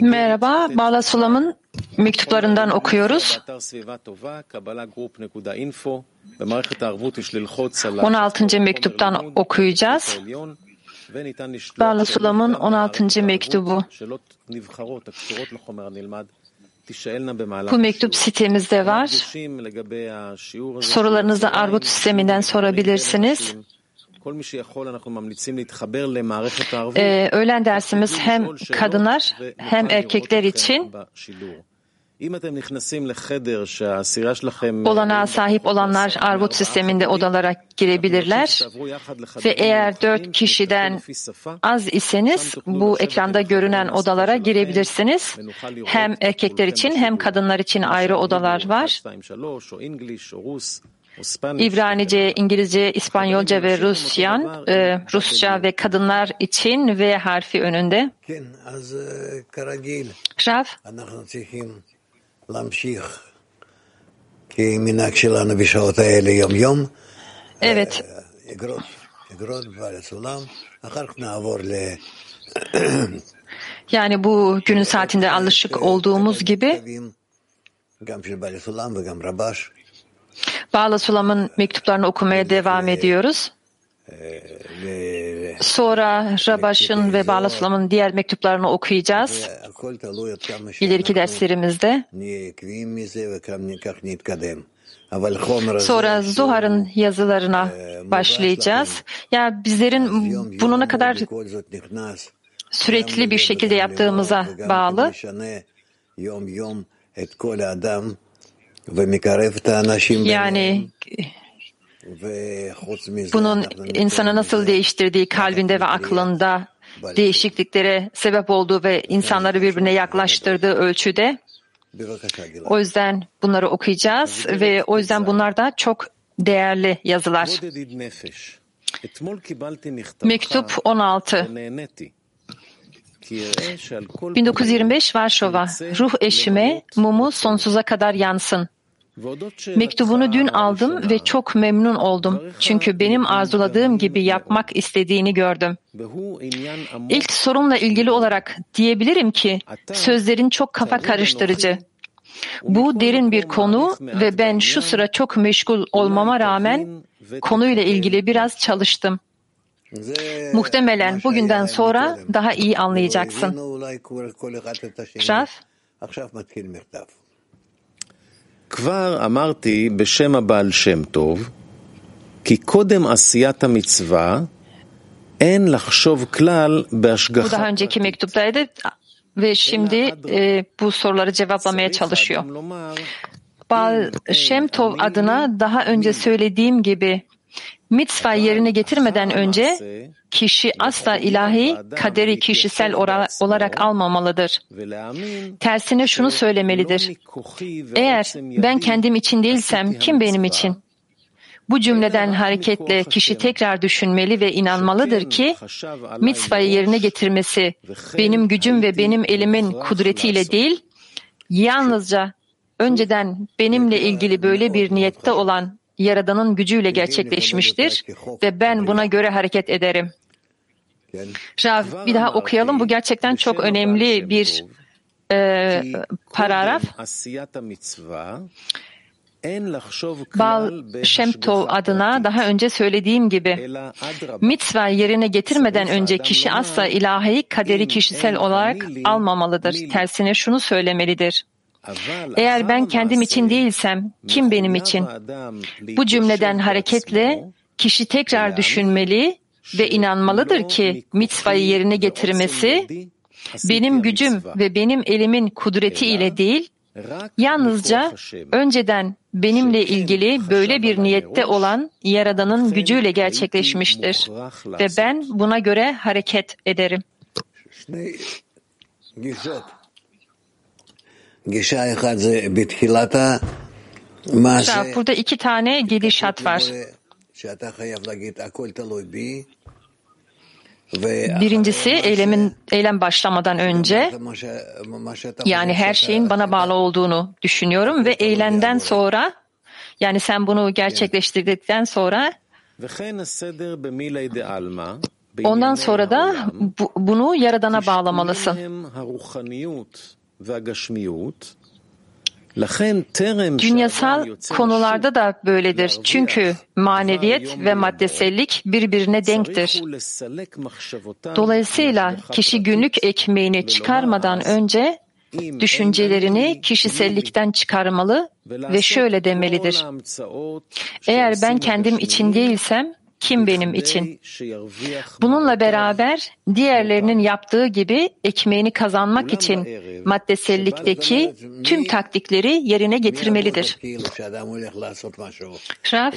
Merhaba, Bağla Sulam'ın mektuplarından okuyoruz. 16. mektuptan okuyacağız. Bağla Sulam'ın 16. mektubu. Bu mektup sitemizde var. Sorularınızı Argut sisteminden sorabilirsiniz. Ee, öğlen dersimiz hem kadınlar hem erkekler için olanağa sahip olanlar Argut sisteminde odalara girebilirler. ve eğer dört kişiden az iseniz bu ekranda görünen odalara girebilirsiniz. Hem erkekler için hem kadınlar için ayrı odalar var. İbranice, İngilizce, İspanyolca ve Rusyan, e, Rusça ve kadınlar için V harfi önünde. Rav, Evet. Yani bu günün saatinde alışık olduğumuz gibi Bağla Sulam'ın mektuplarını okumaya devam ediyoruz. Sonra Rabaş'ın ve Bağla Sulam'ın diğer mektuplarını okuyacağız. İleriki derslerimizde. Sonra Zuhar'ın yazılarına başlayacağız. Ya bizlerin bununa kadar sürekli bir şekilde yaptığımıza bağlı. Yani bunun insanı nasıl değiştirdiği kalbinde ve aklında değişikliklere sebep olduğu ve insanları birbirine yaklaştırdığı ölçüde. O yüzden bunları okuyacağız ve o yüzden bunlar da çok değerli yazılar. Mektup 16 1925 Varşova. Ruh eşime mumu sonsuza kadar yansın. Mektubunu dün aldım ve çok memnun oldum. Çünkü benim arzuladığım gibi yapmak istediğini gördüm. İlk sorunla ilgili olarak diyebilirim ki sözlerin çok kafa karıştırıcı. Bu derin bir konu ve ben şu sıra çok meşgul olmama rağmen konuyla ilgili biraz çalıştım. Muhtemelen bugünden sonra daha iyi anlayacaksın. Raf? כבר אמרתי בשם הבעל שם טוב, כי קודם עשיית המצווה אין לחשוב כלל בהשגחה. Bu daha önceki mektuptaydı ve şimdi e, bu soruları cevaplamaya çalışıyor. Baal Shem Tov adına daha önce söylediğim gibi mitzva yerine getirmeden önce kişi asla ilahi kaderi kişisel olarak almamalıdır. Tersine şunu söylemelidir. Eğer ben kendim için değilsem kim benim için? Bu cümleden hareketle kişi tekrar düşünmeli ve inanmalıdır ki mitzvayı yerine getirmesi benim gücüm ve benim elimin kudretiyle değil, yalnızca önceden benimle ilgili böyle bir niyette olan Yaradan'ın gücüyle gerçekleşmiştir ve ben buna göre hareket ederim. Rav bir daha okuyalım. Bu gerçekten çok önemli bir e, paragraf. Bal Şemtov adına daha önce söylediğim gibi mitzva yerine getirmeden önce kişi asla ilahi kaderi kişisel olarak almamalıdır. Tersine şunu söylemelidir. Eğer ben kendim için değilsem kim benim için? Bu cümleden hareketle kişi tekrar düşünmeli ve inanmalıdır ki mitzvayı yerine getirmesi benim gücüm ve benim elimin kudreti ile değil, yalnızca önceden benimle ilgili böyle bir niyette olan Yaradan'ın gücüyle gerçekleşmiştir ve ben buna göre hareket ederim. Burada iki tane gidişat var. Birincisi eylemin eylem başlamadan önce yani her şeyin bana bağlı olduğunu düşünüyorum ve eylemden sonra yani sen bunu gerçekleştirdikten sonra Ondan sonra da bu, bunu Yaradan'a bağlamalısın. Dünyasal konularda da böyledir. Çünkü maneviyet ve maddesellik birbirine denktir. Dolayısıyla kişi günlük ekmeğini çıkarmadan önce düşüncelerini kişisellikten çıkarmalı ve şöyle demelidir. Eğer ben kendim için değilsem kim benim için? Bununla beraber diğerlerinin yaptığı gibi ekmeğini kazanmak için maddesellikteki tüm taktikleri yerine getirmelidir. Rav,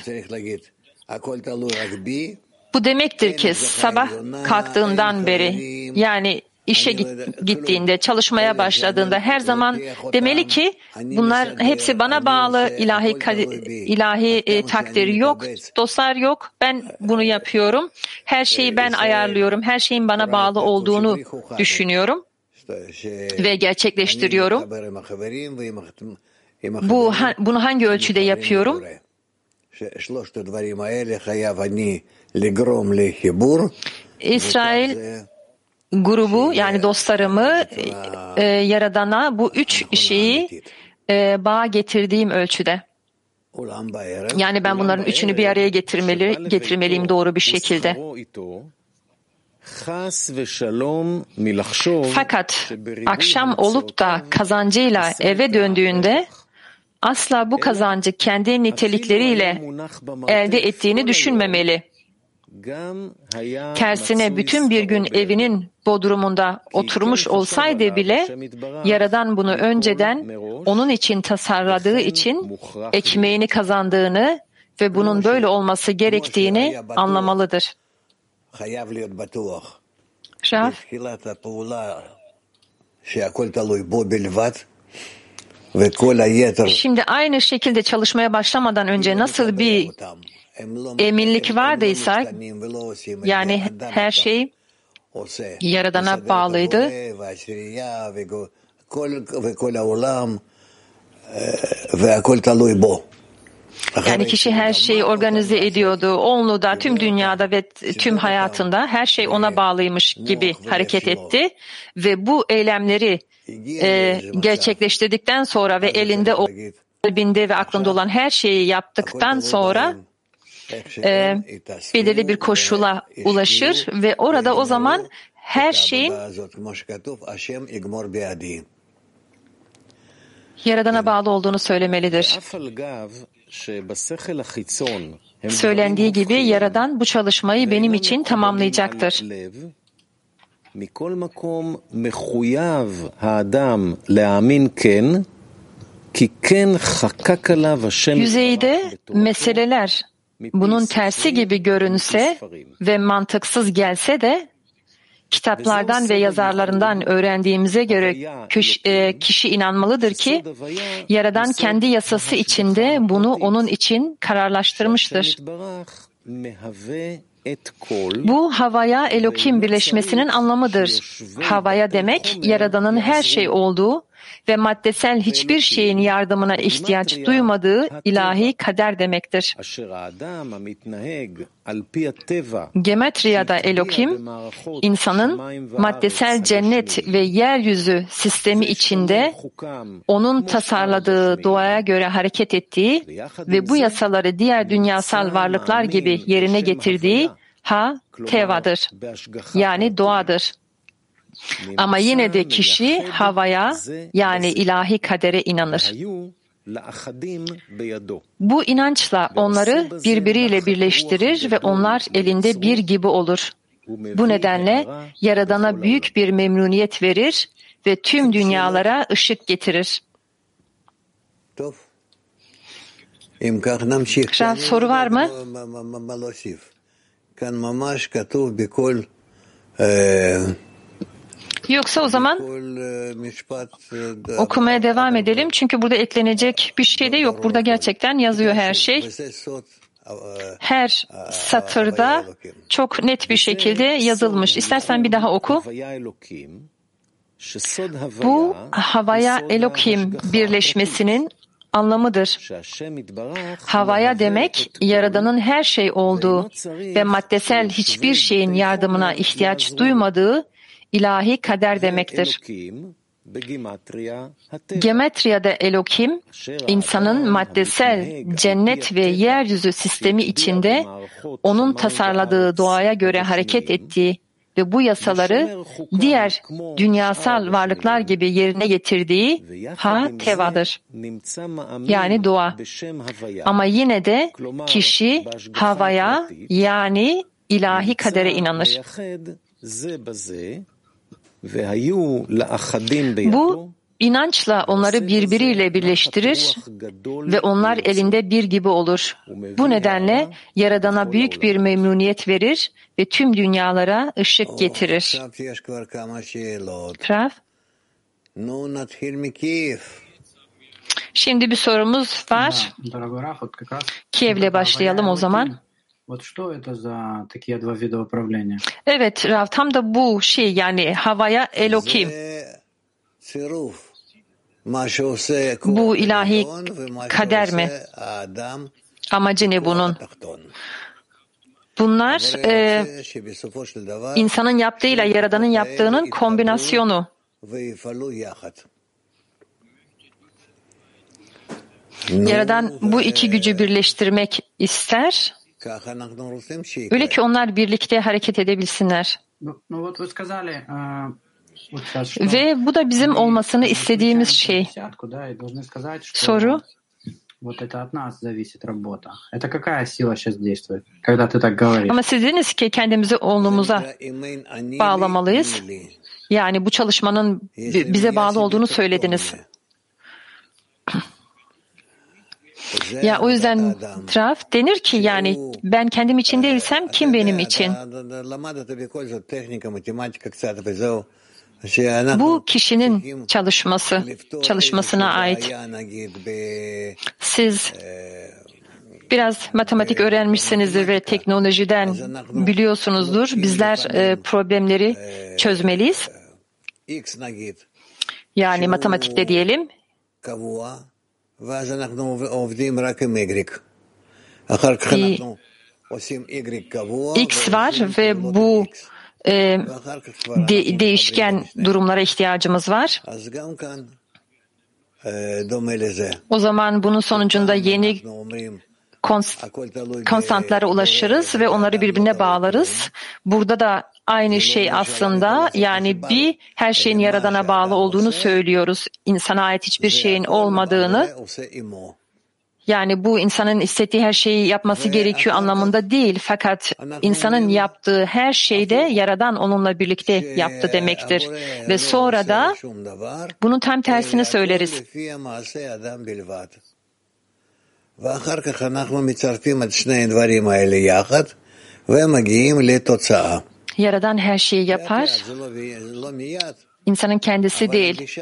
bu demektir ki sabah kalktığından beri yani işe gittiğinde, çalışmaya başladığında her zaman demeli ki bunlar hepsi bana bağlı, ilahi ilahi e, takdiri yok, dostlar yok. Ben bunu yapıyorum. Her şeyi ben ayarlıyorum. Her şeyin bana bağlı olduğunu düşünüyorum ve gerçekleştiriyorum. Bu bunu hangi ölçüde yapıyorum? İsrail grubu yani dostlarımı e, Yaradan'a bu üç şeyi e, bağ getirdiğim ölçüde. Yani ben bunların üçünü bir araya getirmeli, getirmeliyim doğru bir şekilde. Fakat akşam olup da kazancıyla eve döndüğünde asla bu kazancı kendi nitelikleriyle elde ettiğini düşünmemeli. Tersine bütün bir gün evinin bodrumunda oturmuş olsaydı bile Yaradan bunu önceden onun için tasarladığı için ekmeğini kazandığını ve bunun böyle olması gerektiğini anlamalıdır. Raf, Şimdi aynı şekilde çalışmaya başlamadan önce nasıl bir eminlik vardıysa yani her şey Yaradan'a bağlıydı. Yani kişi her şeyi organize ediyordu. Onlu da tüm dünyada ve tüm hayatında her şey ona bağlıymış gibi hareket etti. Ve bu eylemleri e, gerçekleştirdikten sonra ve elinde o kalbinde ve aklında olan her şeyi yaptıktan sonra e, belirli bir koşula ulaşır ve orada o zaman her şeyin Yaradan'a bağlı olduğunu söylemelidir. Söylendiği gibi Yaradan bu çalışmayı benim için tamamlayacaktır. Yüzeyde meseleler bunun tersi gibi görünse ve mantıksız gelse de kitaplardan ve yazarlarından öğrendiğimize göre e, kişi inanmalıdır ki Yaradan kendi yasası içinde bunu onun için kararlaştırmıştır. Bu havaya Elokim birleşmesinin anlamıdır. Havaya demek Yaradan'ın her şey olduğu ve maddesel hiçbir şeyin yardımına ihtiyaç duymadığı ilahi kader demektir. Gemetriya'da Elokim, insanın maddesel cennet ve yeryüzü sistemi içinde onun tasarladığı doğaya göre hareket ettiği ve bu yasaları diğer dünyasal varlıklar gibi yerine getirdiği ha tevadır. Yani doğadır. Ama yine de kişi havaya yani ilahi kadere inanır. Bu inançla onları birbiriyle birleştirir ve onlar elinde bir gibi olur. Bu nedenle Yaradan'a büyük bir memnuniyet verir ve tüm dünyalara ışık getirir. Rav soru var mı? Yoksa o zaman okumaya devam edelim. Çünkü burada eklenecek bir şey de yok. Burada gerçekten yazıyor her şey. Her satırda çok net bir şekilde yazılmış. İstersen bir daha oku. Bu havaya Elohim birleşmesinin anlamıdır. Havaya demek Yaradan'ın her şey olduğu ve maddesel hiçbir şeyin yardımına ihtiyaç duymadığı ilahi kader demektir. Gemetriya'da Elokim, insanın maddesel cennet ve yeryüzü sistemi içinde onun tasarladığı doğaya göre hareket ettiği ve bu yasaları diğer dünyasal varlıklar gibi yerine getirdiği ha tevadır. Yani doğa. Ama yine de kişi havaya yani ilahi kadere inanır. Bu inançla onları birbiriyle birleştirir ve onlar elinde bir gibi olur. Bu nedenle Yaradan'a büyük bir memnuniyet verir ve tüm dünyalara ışık getirir. Rav? Şimdi bir sorumuz var. Kiev'le başlayalım o zaman. Вот что это за такие два вида управления? Evet Rav tam da bu şey yani havaya Elokim. Bu ilahi kader mi? Amacı ne bunun? Bunlar e, insanın yaptığıyla Yaradan'ın yaptığının kombinasyonu. Yaradan bu iki gücü birleştirmek ister. Öyle ki onlar birlikte hareket edebilsinler. Ve bu da bizim olmasını istediğimiz şey. Soru. Ama siz dediniz ki kendimizi oğlumuza bağlamalıyız. Yani bu çalışmanın bize bağlı olduğunu söylediniz. Ya o yüzden traf denir ki yani ben kendim için değilsem kim benim için? Bu kişinin çalışması, çalışmasına ait. Siz biraz matematik öğrenmişsinizdir ve teknolojiden biliyorsunuzdur. Bizler e, problemleri çözmeliyiz. Yani matematikte diyelim. X var ve bu e, de, değişken durumlara ihtiyacımız var. O zaman bunun sonucunda yeni konstantlara ulaşırız ve onları birbirine bağlarız. Burada da aynı şey aslında yani bir her şeyin yaradana bağlı olduğunu söylüyoruz. İnsana ait hiçbir şeyin olmadığını yani bu insanın istediği her şeyi yapması gerekiyor anlamında değil. Fakat insanın yaptığı her şeyde Yaradan onunla birlikte yaptı demektir. Ve sonra da bunun tam tersini söyleriz. Yaradan her şeyi yapar. İnsanın kendisi değil.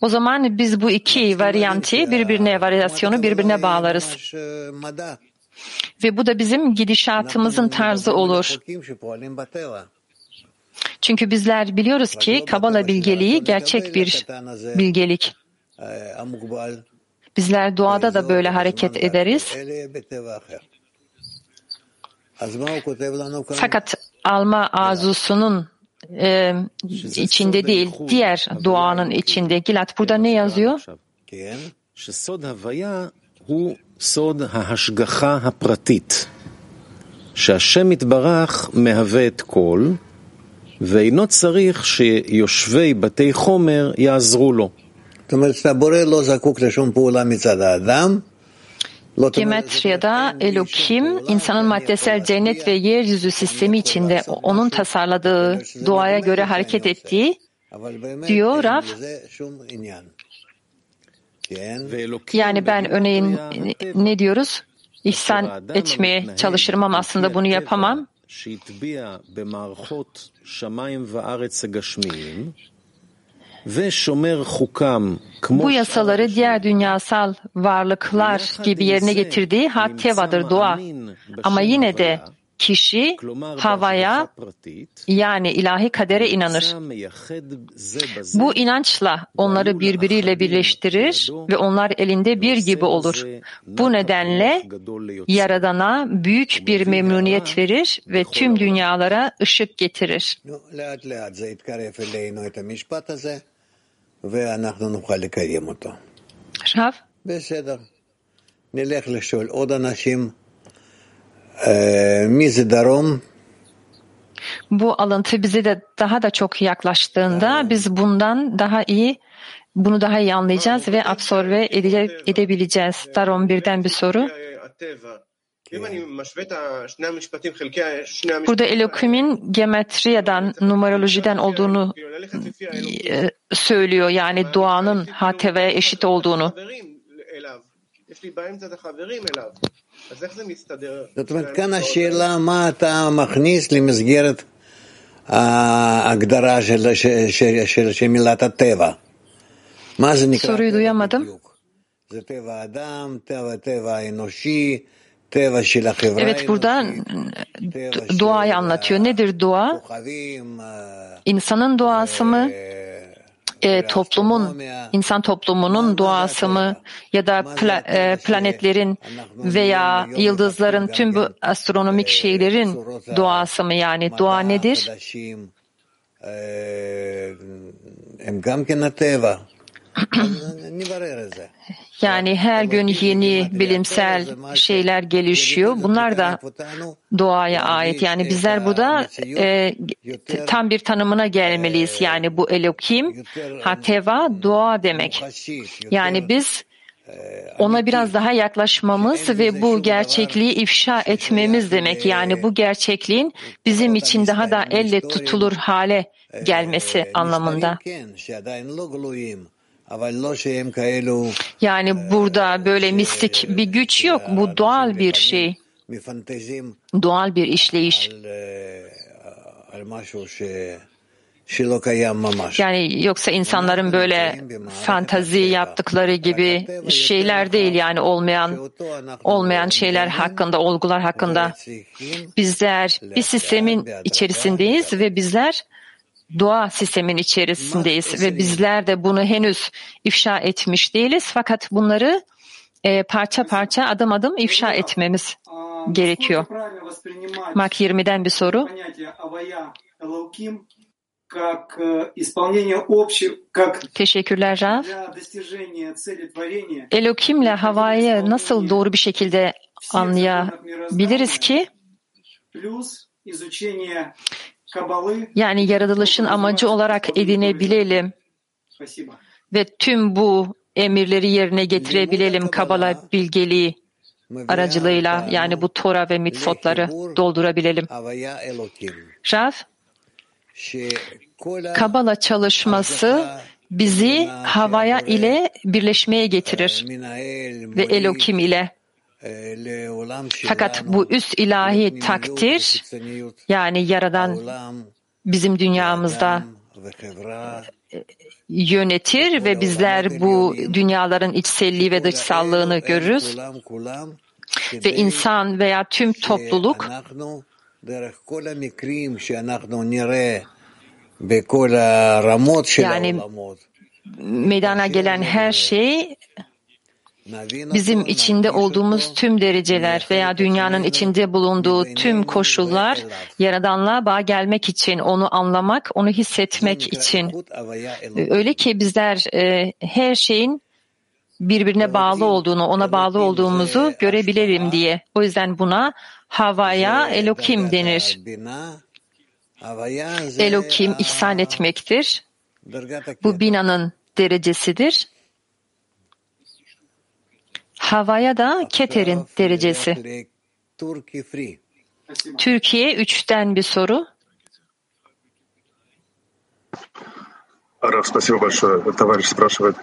O zaman biz bu iki varyantı birbirine, varyasyonu birbirine bağlarız. Ve bu da bizim gidişatımızın tarzı olur. Çünkü bizler biliyoruz ki Kabala bilgeliği gerçek bir bilgelik. Bizler doğada da böyle hareket ederiz. Fakat alma arzusunun e, içinde değil, diğer doğanın içinde. Gilat burada ne yazıyor? סוד ההשגחה הפרטית, שהשם יתברך מהווה את כל, ואינו צריך שיושבי בתי חומר יעזרו לו. זאת אומרת שהבורא לא זקוק לשום פעולה מצד האדם, Gemetriya'da Elokim, insanın maddesel cennet ve yeryüzü sistemi içinde onun tasarladığı doğaya göre hareket ettiği diyor Raf. Yani ben örneğin ne diyoruz? İhsan etmeye çalışırım ama aslında bunu yapamam. Bu yasaları diğer dünyasal varlıklar gibi yerine getirdiği Hateva'dır doğa. Ama yine de kişi havaya yani ilahi kadere inanır. Bu inançla onları birbiriyle birleştirir ve onlar elinde bir gibi olur. Bu nedenle Yaradan'a büyük bir memnuniyet verir ve tüm dünyalara ışık getirir. Rav? בסדר. נלך לשאול עוד אנשים. מי זה דרום? Bu alıntı bize de daha da çok yaklaştığında biz bundan daha iyi bunu daha iyi anlayacağız ve absorbe ede, edebileceğiz. Daron birden bir soru. Burada Elohim'in gemetriyadan, numerolojiden olduğunu e, söylüyor. Yani duanın HTV'ye eşit olduğunu. זאת אומרת, כאן השאלה מה אתה מכניס למסגרת ההגדרה של, של, של, של, של מילת הטבע. מה זה נקרא Soruyu duyamadım. בדיוק? זה טבע האדם, טבע, טבע האנושי, טבע של החברה Evet burada duayı anlatıyor. Nedir dua? İnsanın duası mı? E, e toplumun, insan toplumunun duası mı? Ya da pla, e, planetlerin veya yıldızların tüm bu astronomik şeylerin duası mı? Yani dua nedir? Yani her gün yeni bilimsel şeyler gelişiyor. Bunlar da doğaya ait. Yani bizler burada e, tam bir tanımına gelmeliyiz. Yani bu Elohim, Hateva doğa demek. Yani biz ona biraz daha yaklaşmamız ve bu gerçekliği ifşa etmemiz demek. Yani bu gerçekliğin bizim için daha da elle tutulur hale gelmesi anlamında. Yani burada böyle mistik bir güç yok. Bu doğal bir şey. Doğal bir işleyiş. Yani yoksa insanların böyle fantazi yaptıkları gibi şeyler değil yani olmayan olmayan şeyler hakkında, olgular hakkında. Bizler bir sistemin içerisindeyiz ve bizler dua sistemin içerisindeyiz ve bizler de bunu henüz ifşa etmiş değiliz fakat bunları e, parça parça adım adım ifşa etmemiz gerekiyor. Mak 20'den bir soru. Teşekkürler Rav. Elokimle havayı nasıl doğru bir şekilde anlayabiliriz ki yani yaratılışın amacı olarak edinebilelim ve tüm bu emirleri yerine getirebilelim Kabala bilgeliği aracılığıyla yani bu Tora ve mitfotları doldurabilelim. Raf, Kabala çalışması bizi havaya ile birleşmeye getirir ve Elokim ile. Fakat bu üst ilahi takdir yani yaradan bizim dünyamızda e, yönetir ve bizler bu dünyaların içselliği ve dışsallığını görürüz. Ve insan veya tüm topluluk yani meydana gelen her şey bizim içinde olduğumuz tüm dereceler veya dünyanın içinde bulunduğu tüm koşullar Yaradanlığa bağ gelmek için, onu anlamak, onu hissetmek için. Öyle ki bizler e, her şeyin birbirine bağlı olduğunu, ona bağlı olduğumuzu görebilelim diye. O yüzden buna havaya Elokim denir. Elokim ihsan etmektir. Bu binanın derecesidir. Havaya da Keter'in derecesi. Türkiye 3'ten bir soru. Raf, спасибо большое. Товарищ спрашивает.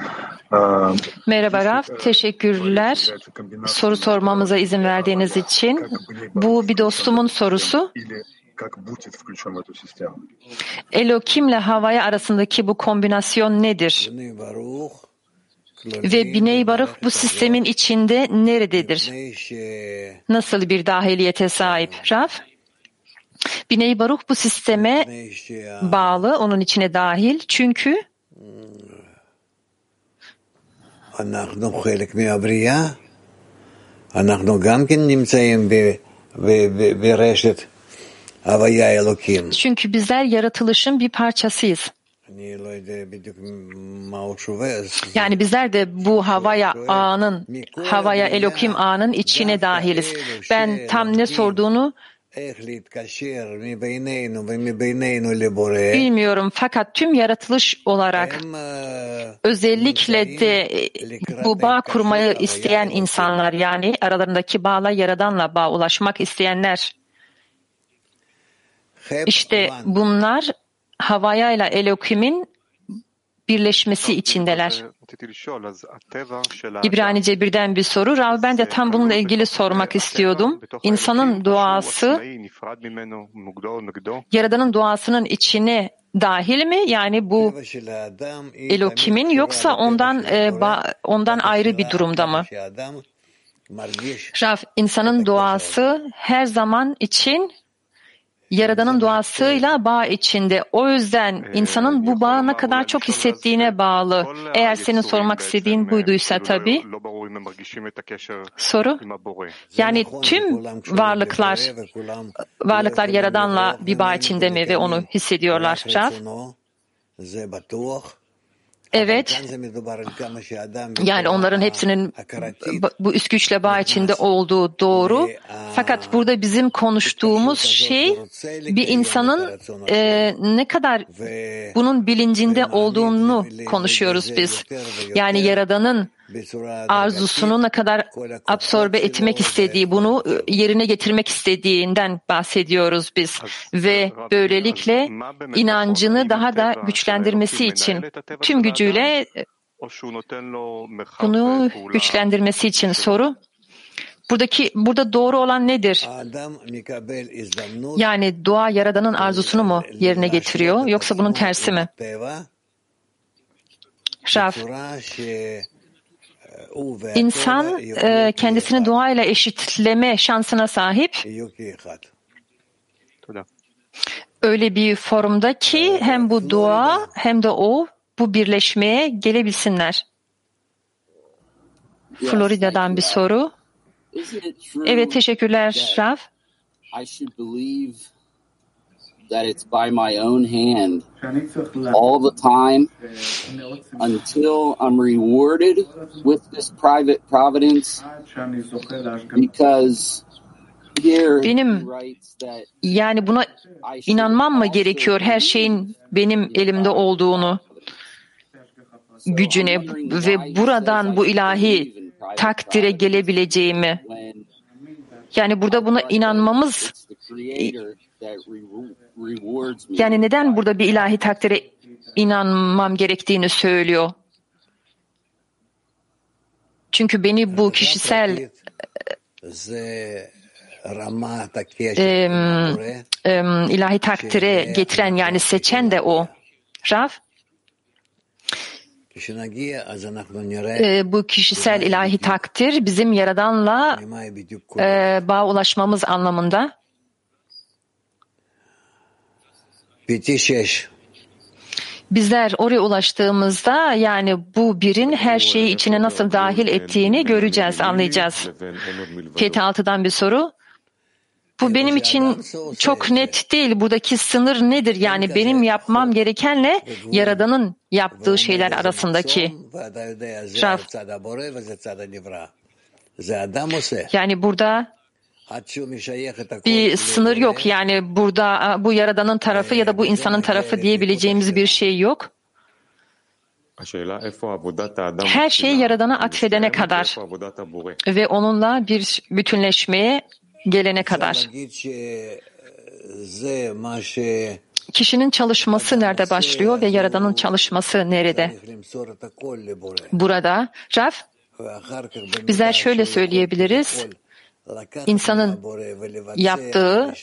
Merhaba Raf, teşekkürler soru sormamıza izin verdiğiniz için. Bu bir dostumun sorusu. Elo kimle havaya arasındaki bu kombinasyon nedir? Ve Biney Baruch bu sistemin içinde nerededir? Nasıl bir dahiliyete sahip? Raf? Biney Baruch bu sisteme bağlı, onun içine dahil. Çünkü çünkü bizler yaratılışın bir parçasıyız. Yani bizler de bu havaya ağının, havaya Elokim ağının içine dahiliz. Ben tam ne sorduğunu Bilmiyorum. Fakat tüm yaratılış olarak özellikle de bu bağ kurmayı isteyen insanlar yani aralarındaki bağla yaradanla bağ ulaşmak isteyenler. İşte bunlar havaya ile Elohim'in birleşmesi içindeler. İbranice birden bir soru. Rav ben de tam bununla ilgili sormak istiyordum. İnsanın duası, Yaradan'ın duasının içine dahil mi? Yani bu Elohim'in yoksa ondan ondan ayrı bir durumda mı? Rav, insanın duası her zaman için Yaradan'ın duasıyla bağ içinde. O yüzden insanın bu bağ ne kadar çok hissettiğine bağlı. Eğer senin sormak istediğin buyduysa tabii. Soru? Yani tüm varlıklar varlıklar Yaradan'la bir bağ içinde mi ve onu hissediyorlar Rab? Evet. Yani onların hepsinin bu üst güçle bağ içinde olduğu doğru. Fakat burada bizim konuştuğumuz şey bir insanın e, ne kadar bunun bilincinde olduğunu konuşuyoruz biz. Yani Yaradan'ın arzusunu ne kadar absorbe etmek istediği, bunu e, yerine getirmek istediğinden bahsediyoruz biz. Ve böylelikle inancını daha da güçlendirmesi için tüm gücüyle e, bunu güçlendirmesi için soru. Buradaki burada doğru olan nedir? Yani dua yaradanın arzusunu mu yerine getiriyor yoksa bunun tersi mi? Raf, İnsan e, kendisini doğayla eşitleme şansına sahip. Öyle bir formda ki hem bu doğa hem de o bu birleşmeye gelebilsinler. Florida'dan bir soru. Evet teşekkürler Raf that it's by my own hand all the time until I'm rewarded with this private providence. Because benim yani buna inanmam mı gerekiyor her şeyin benim elimde olduğunu gücüne ve buradan bu ilahi takdire gelebileceğimi? yani burada buna inanmamız yani neden burada bir ilahi takdire inanmam gerektiğini söylüyor. Çünkü beni bu kişisel e, e, ilahi takdire getiren yani seçen de o. Rav? E, ee, bu kişisel ilahi takdir bizim Yaradan'la e, e bağ ulaşmamız anlamında. Bizler oraya ulaştığımızda yani bu birin her şeyi içine nasıl dahil ettiğini göreceğiz, anlayacağız. Fethi 6'dan bir soru. Bu benim için çok net değil. Buradaki sınır nedir? Yani benim yapmam gerekenle Yaradan'ın yaptığı şeyler arasındaki. Raf. Yani burada bir sınır yok. Yani burada bu yaradanın tarafı ya da bu insanın tarafı diyebileceğimiz bir şey yok. Her şey yaradana atfedene kadar ve onunla bir bütünleşmeye gelene kadar. Kişinin çalışması nerede başlıyor ve yaradanın çalışması nerede? Burada. Raf, bizler şöyle söyleyebiliriz insanın yaptığı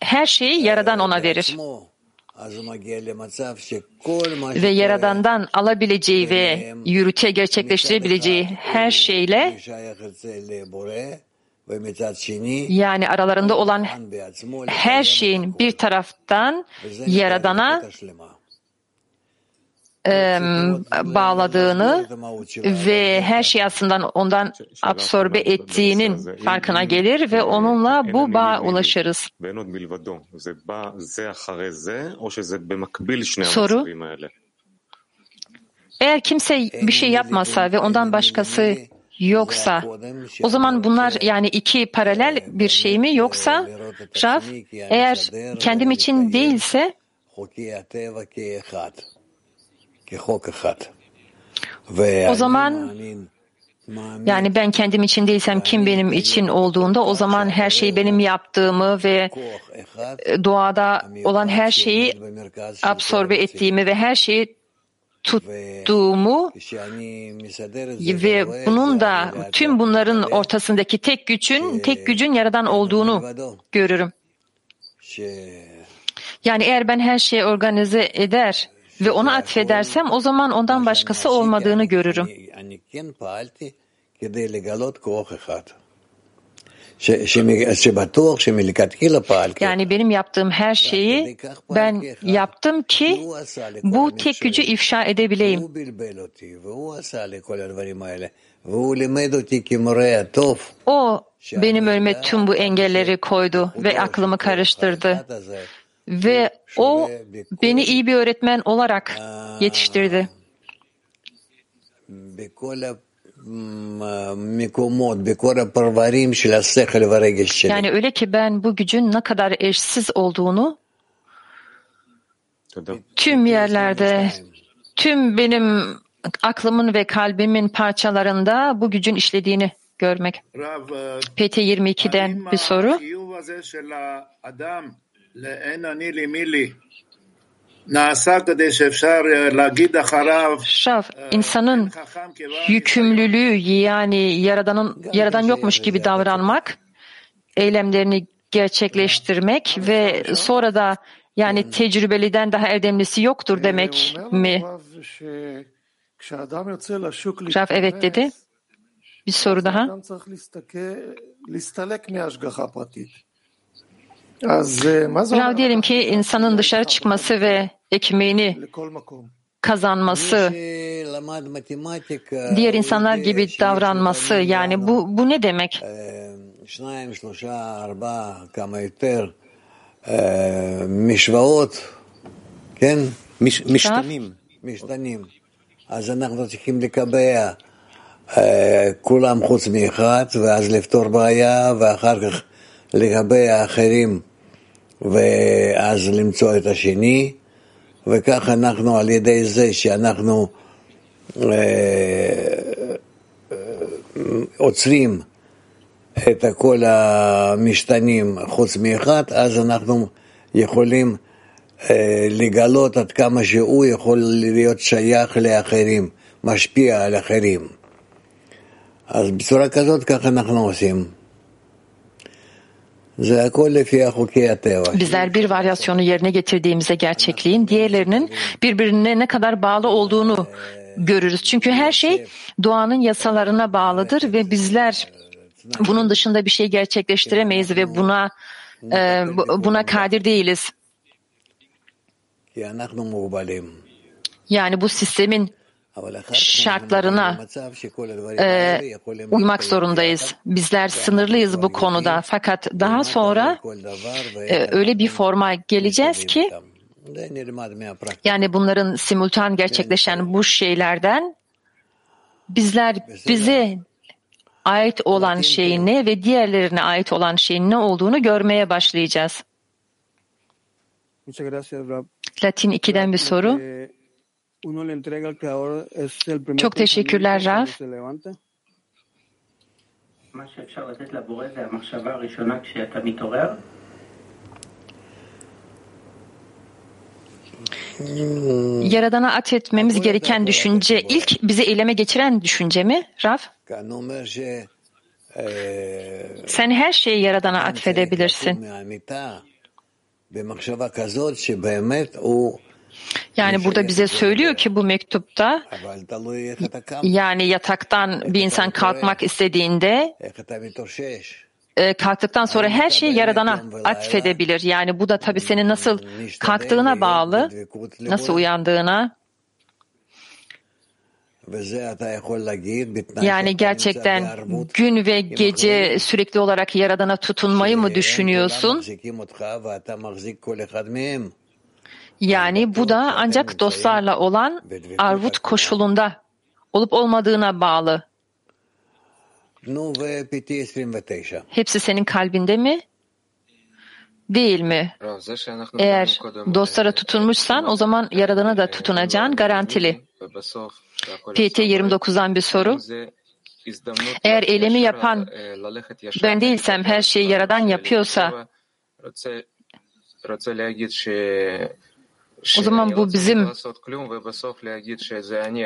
her şeyi Yaradan ona verir. Ve Yaradan'dan alabileceği ve yürüte gerçekleştirebileceği her şeyle yani aralarında olan her şeyin bir taraftan Yaradana e, bağladığını ve her şey aslında ondan absorbe ettiğinin farkına gelir ve onunla bu bağ ulaşırız. Soru, eğer kimse bir şey yapmasa ve ondan başkası yoksa o zaman bunlar yani iki paralel bir şey mi yoksa Raf eğer kendim için değilse o zaman yani ben kendim için değilsem kim benim için olduğunda o zaman her şeyi benim yaptığımı ve doğada olan her şeyi absorbe ettiğimi ve her şeyi tuttuğumu ve bunun da tüm bunların ortasındaki tek gücün tek gücün yaradan olduğunu görürüm. Yani eğer ben her şeyi organize eder ve ona atfedersem o zaman ondan başkası olmadığını görürüm. Yani benim yaptığım her şeyi ben yaptım ki bu tek gücü ifşa edebileyim. O benim önüme tüm bu engelleri koydu ve aklımı karıştırdı ve o beni iyi bir öğretmen olarak yetiştirdi. Yani öyle ki ben bu gücün ne kadar eşsiz olduğunu tüm yerlerde, tüm benim aklımın ve kalbimin parçalarında bu gücün işlediğini görmek. PT22'den bir soru. Şaf, insanın yükümlülüğü yani yaradanın yaradan yokmuş gibi davranmak, eylemlerini gerçekleştirmek ve sonra da yani tecrübeliden daha erdemlisi yoktur demek mi? Raf evet dedi. Bir soru daha. Rav diyelim ki insanın dışarı çıkması ve ekmeğini לכל מקום? kazanması, מי שלמד מתמטיקה, diğer הוא insanlar יודע gibi שיש davranması לפעמים yani גם, bu bu ne demek? אה, שניים, שלושה, ארבעה, כמה יותר, אה, משוואות, כן? מש, משתנים. משתנים. אז אנחנו צריכים לקבע אה, כולם חוץ מאחד, ואז לפתור בעיה, ואחר כך לגבי האחרים, ואז למצוא את השני, וכך אנחנו על ידי זה שאנחנו אה, אה, עוצרים את כל המשתנים חוץ מאחד, אז אנחנו יכולים אה, לגלות עד כמה שהוא יכול להיות שייך לאחרים, משפיע על אחרים. אז בצורה כזאת ככה אנחנו עושים. Bizler bir varyasyonu yerine getirdiğimizde gerçekliğin diğerlerinin birbirine ne kadar bağlı olduğunu görürüz. Çünkü her şey doğanın yasalarına bağlıdır ve bizler bunun dışında bir şey gerçekleştiremeyiz ve buna e, buna kadir değiliz. Yani bu sistemin şartlarına e, uymak zorundayız. Bizler sınırlıyız bu konuda. Fakat daha sonra e, öyle bir forma geleceğiz ki yani bunların simultan gerçekleşen bu şeylerden bizler bize ait olan şeyin ne ve diğerlerine ait olan şeyin ne olduğunu görmeye başlayacağız. Latin 2'den bir soru. Çok teşekkürler Raf. Yaradana atfetmemiz gereken düşünce ilk bizi eyleme geçiren düşünce mi Raf? Sen her şeyi Yaradan'a atfedebilirsin. Yani burada bize söylüyor ki bu mektupta yani yataktan bir insan kalkmak istediğinde e, kalktıktan sonra her şeyi Yaradan'a atfedebilir. Yani bu da tabii senin nasıl kalktığına bağlı, nasıl uyandığına. Yani gerçekten gün ve gece sürekli olarak Yaradan'a tutunmayı mı düşünüyorsun? Yani bu da ancak dostlarla olan arvut koşulunda olup olmadığına bağlı. Hepsi senin kalbinde mi? Değil mi? Eğer dostlara tutunmuşsan o zaman Yaradan'a da tutunacağın garantili. PT 29'dan bir soru. Eğer eylemi yapan ben değilsem her şeyi Yaradan yapıyorsa o zaman bu bizim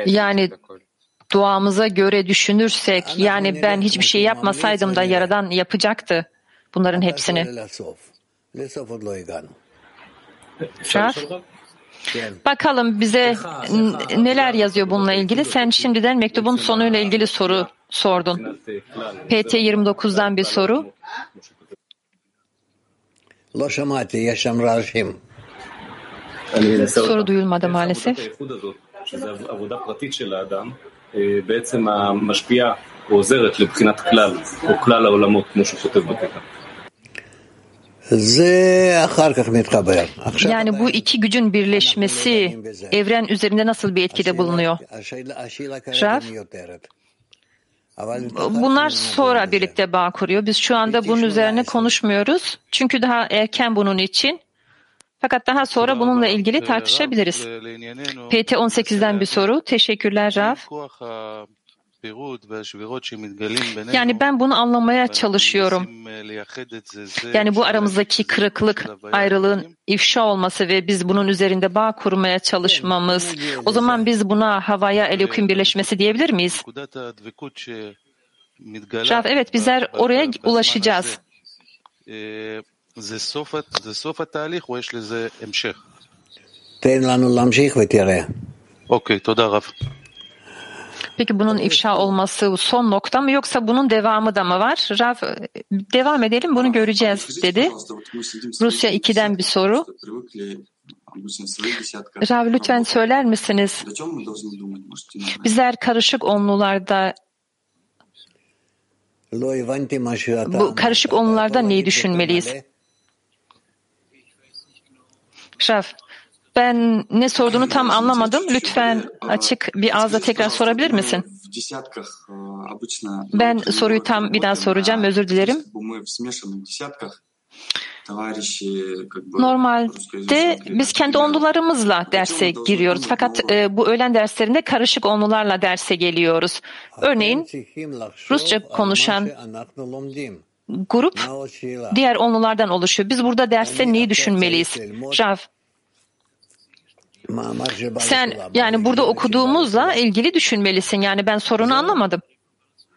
yani duamıza göre düşünürsek yani ben hiçbir şey yapmasaydım da Yaradan yapacaktı bunların hepsini. Raf, bakalım bize neler yazıyor bununla ilgili. Sen şimdiden mektubun sonuyla ilgili soru sordun. PT 29'dan bir soru. Lo yaşam rajim. עבודה פרטית של האדם, בעצם המשפיעה או עוזרת לבחינת כלל, או כלל העולמות, כמו שהוא כותב בקטע. Yani bu iki gücün birleşmesi evren üzerinde nasıl bir etkide bulunuyor? Raf? Bunlar sonra birlikte bağ kuruyor. Biz şu anda bunun üzerine konuşmuyoruz. Çünkü daha erken bunun için. Fakat daha sonra bununla ilgili tartışabiliriz. PT 18'den bir soru. Teşekkürler Raf. Yani ben bunu anlamaya çalışıyorum. Yani bu aramızdaki kırıklık, ayrılığın ifşa olması ve biz bunun üzerinde bağ kurmaya çalışmamız. O zaman biz buna havaya Elohim birleşmesi diyebilir miyiz? Raf, evet bizler oraya ulaşacağız. זה סוף, זה סוף התהליך או יש לזה המשך? תן לנו להמשיך ותראה. אוקיי, תודה רב. Peki bunun ifşa olması son nokta mı yoksa bunun devamı da mı var? Rav, devam edelim bunu göreceğiz dedi. Rusya 2'den bir soru. Rav lütfen söyler misiniz? Bizler karışık onlularda bu karışık onlularda neyi düşünmeliyiz? Şaf, ben ne sorduğunu tam anlamadım. Lütfen açık bir ağızla tekrar sorabilir misin? Ben soruyu tam bir daha soracağım. Özür dilerim. Normalde biz kendi onlularımızla derse giriyoruz. Fakat e, bu öğlen derslerinde karışık onlularla derse geliyoruz. Örneğin Rusça konuşan grup diğer onlulardan oluşuyor. Biz burada derste neyi düşünmeliyiz? Rav, sen yani burada okuduğumuzla ilgili düşünmelisin. Yani ben sorunu anlamadım.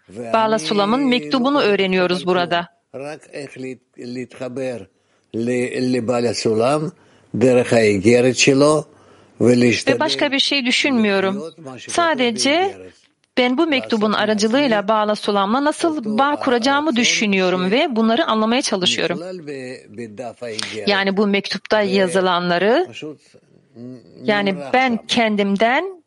Bağla Sulam'ın mektubunu öğreniyoruz burada. Ve başka bir şey düşünmüyorum. Sadece ben bu mektubun aracılığıyla Bağla Sulam'la nasıl bağ kuracağımı düşünüyorum ve bunları anlamaya çalışıyorum. Yani bu mektupta yazılanları yani ben kendimden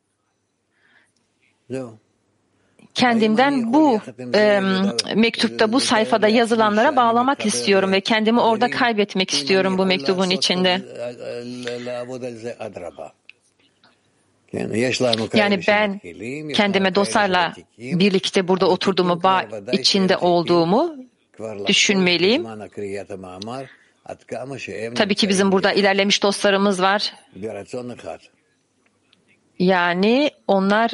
kendimden bu e, mektupta, bu sayfada yazılanlara bağlamak istiyorum ve kendimi orada kaybetmek istiyorum bu mektubun içinde. Yani ben kendime dostlarla birlikte burada oturduğumu, bağ içinde olduğumu düşünmeliyim. Tabii ki bizim burada ilerlemiş dostlarımız var. Yani onlar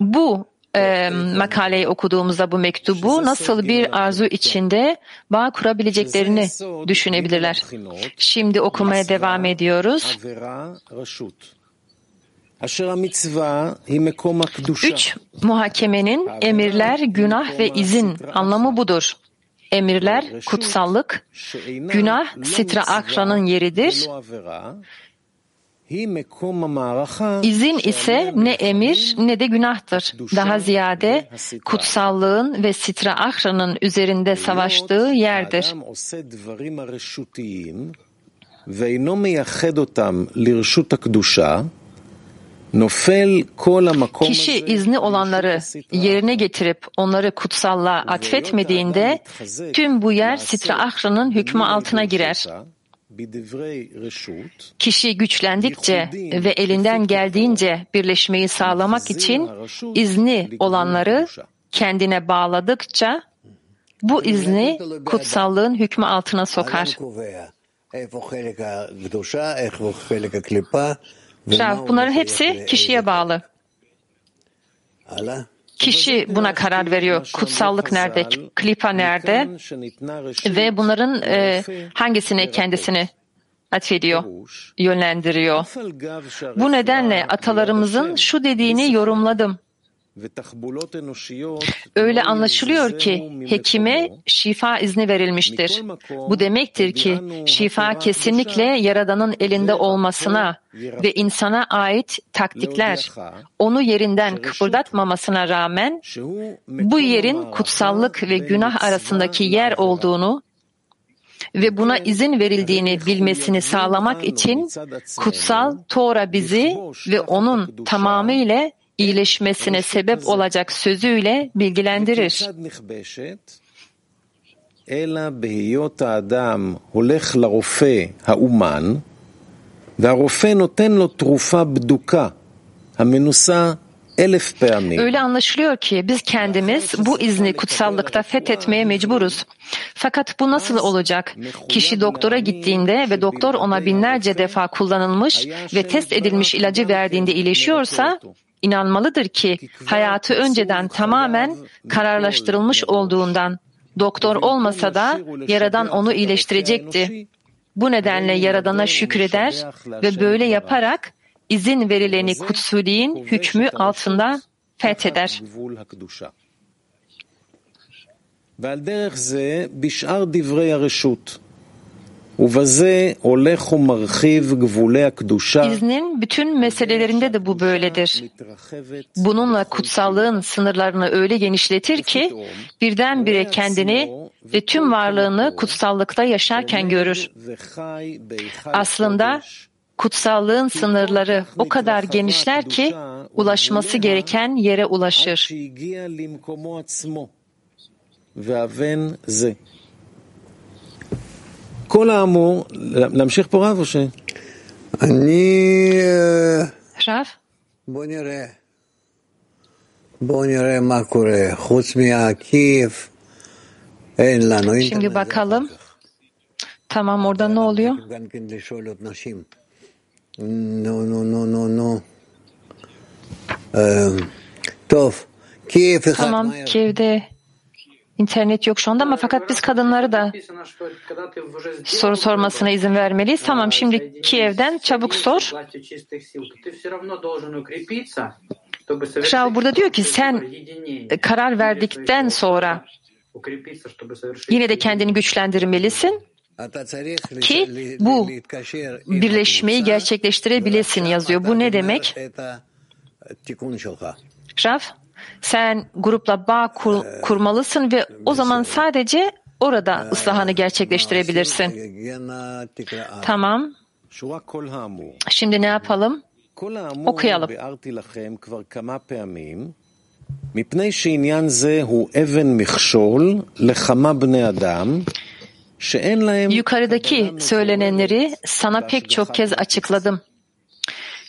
bu e, makaleyi okuduğumuzda bu mektubu nasıl bir arzu içinde bağ kurabileceklerini düşünebilirler. Şimdi okumaya devam ediyoruz. Üç, muhakemenin emirler, günah ve izin anlamı budur. Emirler kutsallık, günah sitra akranın yeridir. İzin ise ne emir ne de günahtır. Daha ziyade kutsallığın ve sitra ahranın üzerinde savaştığı yerdir. Kişi izni olanları yerine getirip onları kutsallığa atfetmediğinde tüm bu yer sitra ahranın hükmü altına girer. Kişi güçlendikçe ve elinden geldiğince birleşmeyi sağlamak için izni olanları kendine bağladıkça bu izni kutsallığın hükmü altına sokar. Rav, bunların hepsi kişiye bağlı. Kişi buna karar veriyor. Kutsallık nerede, klipa nerede ve bunların e, hangisine kendisini atfediyor, yönlendiriyor. Bu nedenle atalarımızın şu dediğini yorumladım. Öyle anlaşılıyor ki hekime şifa izni verilmiştir. Bu demektir ki şifa kesinlikle Yaradan'ın elinde olmasına ve insana ait taktikler onu yerinden kıpırdatmamasına rağmen bu yerin kutsallık ve günah arasındaki yer olduğunu ve buna izin verildiğini bilmesini sağlamak için kutsal Tora bizi ve onun tamamıyla iyileşmesine sebep olacak sözüyle bilgilendirir. אלא בהיות האדם הולך לרופא האומן, והרופא נותן לו תרופה בדוקה, המנוסה elif פעמים. Öyle anlaşılıyor ki biz kendimiz bu izni kutsallıkta fethetmeye mecburuz. Fakat bu nasıl olacak? Kişi doktora gittiğinde ve doktor ona binlerce defa kullanılmış ve test edilmiş ilacı verdiğinde iyileşiyorsa inanmalıdır ki hayatı önceden tamamen kararlaştırılmış olduğundan doktor olmasa da Yaradan onu iyileştirecekti. Bu nedenle Yaradan'a şükreder ve böyle yaparak izin verileni kutsuliğin hükmü altında fetheder. ועל דרך זה בשאר דברי הרשות. İznin bütün meselelerinde de bu böyledir. Bununla kutsallığın sınırlarını öyle genişletir ki birdenbire kendini ve tüm varlığını kutsallıkta yaşarken görür. Aslında kutsallığın sınırları o kadar genişler ki ulaşması gereken yere ulaşır. כל האמור, להמשיך פה רב או ש... אני... רב? בוא נראה. בוא נראה מה קורה. חוץ מהכיף, אין לנו Şimdi bakalım. Tamam orada ne oluyor? גם כן לשאול עוד נשים. נו, נו, נו, נו, נו. אה, טוב, כיף אחד Tamam מהר. Kiev'de internet yok şu anda ama fakat biz kadınları da soru sormasına izin vermeliyiz. Tamam şimdi Kiev'den çabuk sor. Şav burada diyor ki sen karar verdikten sonra yine de kendini güçlendirmelisin ki bu birleşmeyi gerçekleştirebilesin yazıyor. Bu ne demek? Raf, sen grupla bağ kur- kurmalısın ve o zaman sadece orada ıslahını gerçekleştirebilirsin. Tamam. שורה כל האמור. Şimdi ne yapalım? כל האמור אוקיי, ביארתי לכם כבר כמה פעמים, מפני שעניין זה הוא אבן מכשול לכמה בני אדם, שאין להם Yukarıdaki söylenenleri sana pek çok kez açıkladım.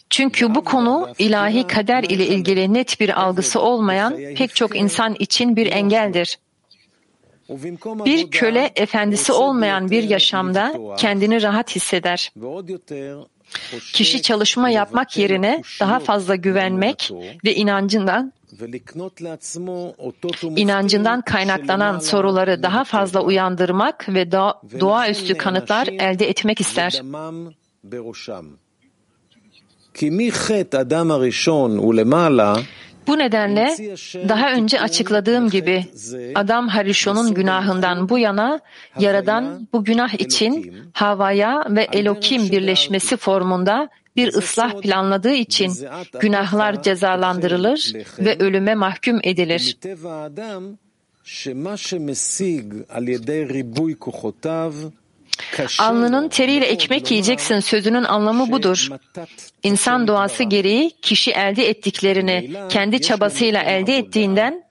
Çünkü bu konu ilahi kader ile ilgili net bir algısı olmayan pek çok insan için bir engeldir. Bir köle efendisi olmayan bir yaşamda kendini rahat hisseder. Kişi çalışma yapmak yerine daha fazla güvenmek ve inancından inancından kaynaklanan soruları daha fazla uyandırmak ve doğaüstü kanıtlar elde etmek ister. Bu nedenle daha önce açıkladığım gibi Adam Harishon'un günahından bu yana Yaradan bu günah için Havaya ve Elokim birleşmesi formunda bir ıslah planladığı için günahlar cezalandırılır ve ölüme mahkum edilir. Alnının teriyle ekmek yiyeceksin sözünün anlamı budur. İnsan doğası gereği kişi elde ettiklerini kendi çabasıyla elde ettiğinden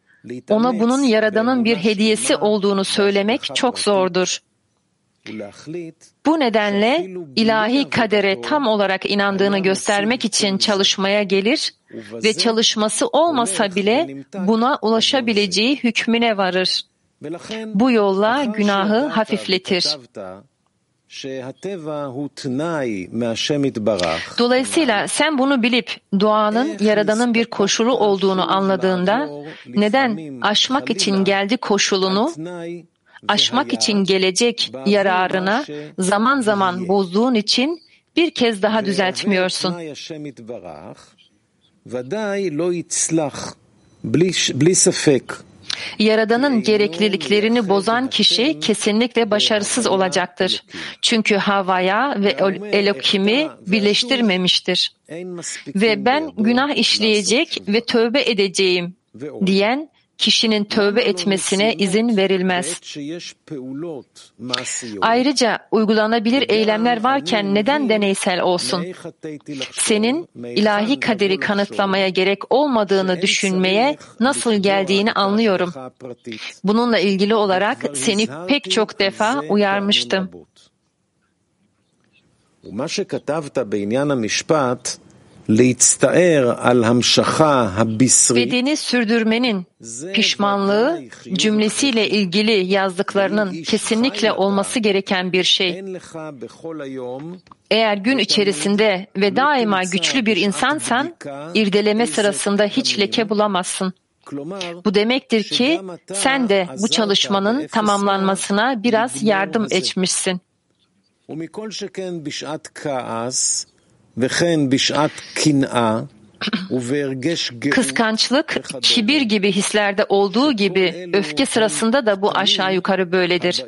ona bunun Yaradan'ın bir hediyesi olduğunu söylemek çok zordur. Bu nedenle ilahi kadere tam olarak inandığını göstermek için çalışmaya gelir ve çalışması olmasa bile buna ulaşabileceği hükmüne varır. Bu yolla günahı hafifletir. Dolayısıyla sen bunu bilip doğanın yaradanın bir koşulu olduğunu anladığında neden aşmak için geldi koşulunu? Aşmak için gelecek yararına zaman zaman bozduğun için bir kez daha düzeltmiyorsun. Yaradanın gerekliliklerini bozan kişi kesinlikle başarısız olacaktır. Çünkü havaya ve Elokim'i birleştirmemiştir. Ve ben günah işleyecek ve tövbe edeceğim diyen kişinin tövbe etmesine izin verilmez. בעת שיש פעולות מעשיות, Ayrıca uygulanabilir eylemler varken neden deneysel olsun? מאיך חטאתי לחשוב, Senin מאיכן ilahi kaderi לבוא לחשוב, kanıtlamaya gerek olmadığını düşünmeye nasıl geldiğini anlıyorum. בהשגחה הפרטית. Bununla ilgili olarak seni pek çok defa uyarmıştım. ומה שכתבת בעניין המשפט, Bedeni sürdürmenin pişmanlığı cümlesiyle ilgili yazdıklarının kesinlikle olması gereken bir şey. Eğer gün içerisinde ve daima güçlü bir insansan, irdeleme sırasında hiç leke bulamazsın. Bu demektir ki sen de bu çalışmanın tamamlanmasına biraz yardım etmişsin. Kıskançlık, kibir gibi hislerde olduğu gibi öfke sırasında da bu aşağı yukarı böyledir.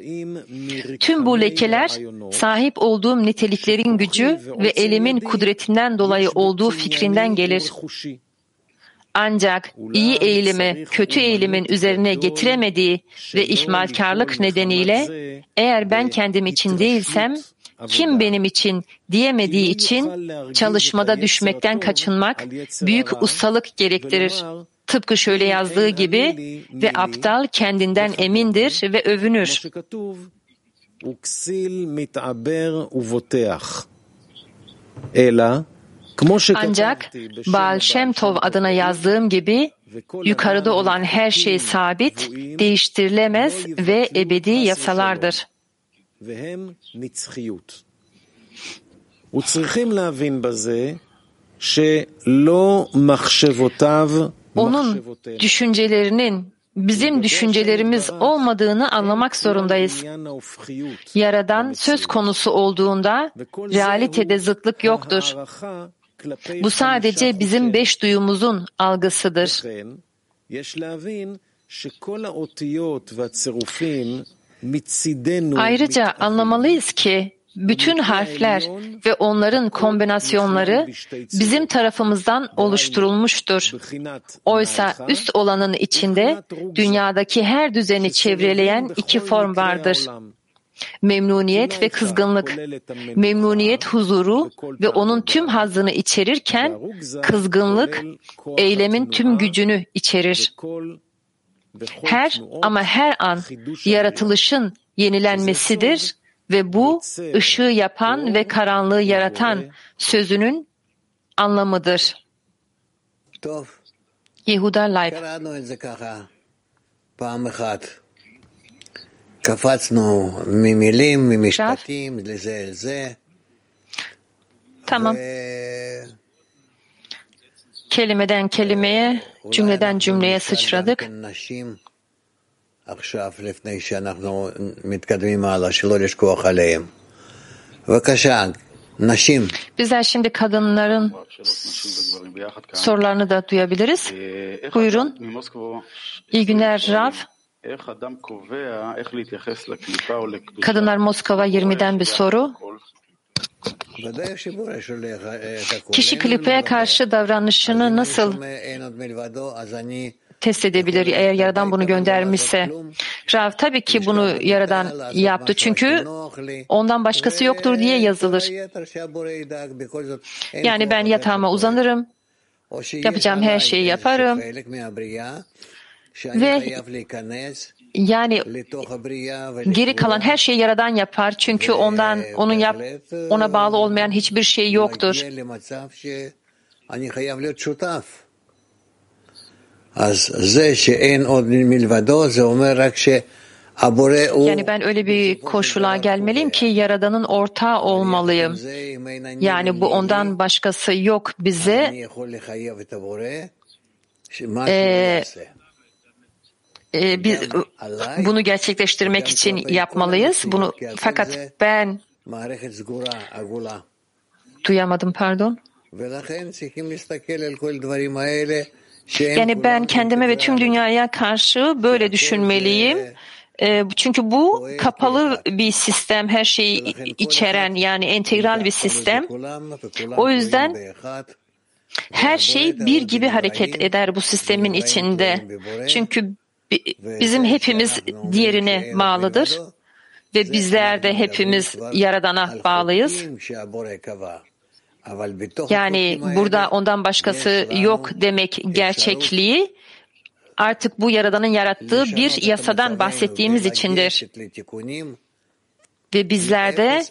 Tüm bu lekeler sahip olduğum niteliklerin gücü ve elimin kudretinden dolayı olduğu fikrinden gelir. Ancak iyi eğilimi kötü eğilimin üzerine getiremediği ve ihmalkarlık nedeniyle eğer ben kendim için değilsem kim benim için diyemediği için çalışmada düşmekten kaçınmak büyük ustalık gerektirir. Tıpkı şöyle yazdığı gibi ve aptal kendinden emindir ve övünür. Ancak Baal Shem Tov adına yazdığım gibi yukarıda olan her şey sabit, değiştirilemez ve ebedi yasalardır. והם נצחיות. וצריכים להבין בזה שלא מחשבותיו Onun מחשבותינו. düşüncelerinin bizim düşüncelerimiz olmadığını anlamak zorundayız. עניין ההופכיות Yaradan söz konusu olduğunda וכל זה realitede הוא zıtlık yoktur. הערכה כלפי Bu sadece חמישה bizim חוקי beş duyumuzun algısıdır. Ayrıca anlamalıyız ki bütün harfler ve onların kombinasyonları bizim tarafımızdan oluşturulmuştur. Oysa üst olanın içinde dünyadaki her düzeni çevreleyen iki form vardır. Memnuniyet ve kızgınlık. Memnuniyet huzuru ve onun tüm hazını içerirken kızgınlık eylemin tüm gücünü içerir her ama her an yaratılışın yenilenmesidir ve bu ışığı yapan ve karanlığı yaratan sözünün anlamıdır. Yehuda Live. Tamam kelimeden kelimeye, cümleden cümleye sıçradık. Bizler şimdi kadınların sorularını da duyabiliriz. Buyurun. İyi günler Rav. Kadınlar Moskova 20'den bir soru. Kişi klipeye karşı davranışını nasıl test edebilir eğer Yaradan bunu göndermişse? Rav tabii ki bunu Yaradan yaptı çünkü ondan başkası yoktur diye yazılır. Yani ben yatağıma uzanırım, yapacağım her şeyi yaparım ve yani geri kalan her şeyi Yaradan yapar çünkü ondan onun yap ona bağlı olmayan hiçbir şey yoktur. Yani ben öyle bir koşula gelmeliyim ki Yaradan'ın ortağı olmalıyım. Yani bu ondan başkası yok bize. Ee, e, biz bunu gerçekleştirmek için yapmalıyız. Bunu fakat ben duyamadım pardon. Yani ben kendime ve tüm dünyaya karşı böyle düşünmeliyim. E, çünkü bu kapalı bir sistem, her şeyi içeren yani entegral bir sistem. O yüzden her şey bir gibi hareket eder bu sistemin içinde. Çünkü bizim hepimiz diğerine bağlıdır. ve bizler de hepimiz Yaradan'a bağlıyız. Yani burada ondan başkası yok demek gerçekliği. Artık bu Yaradan'ın yarattığı bir yasadan bahsettiğimiz içindir. Ve bizler de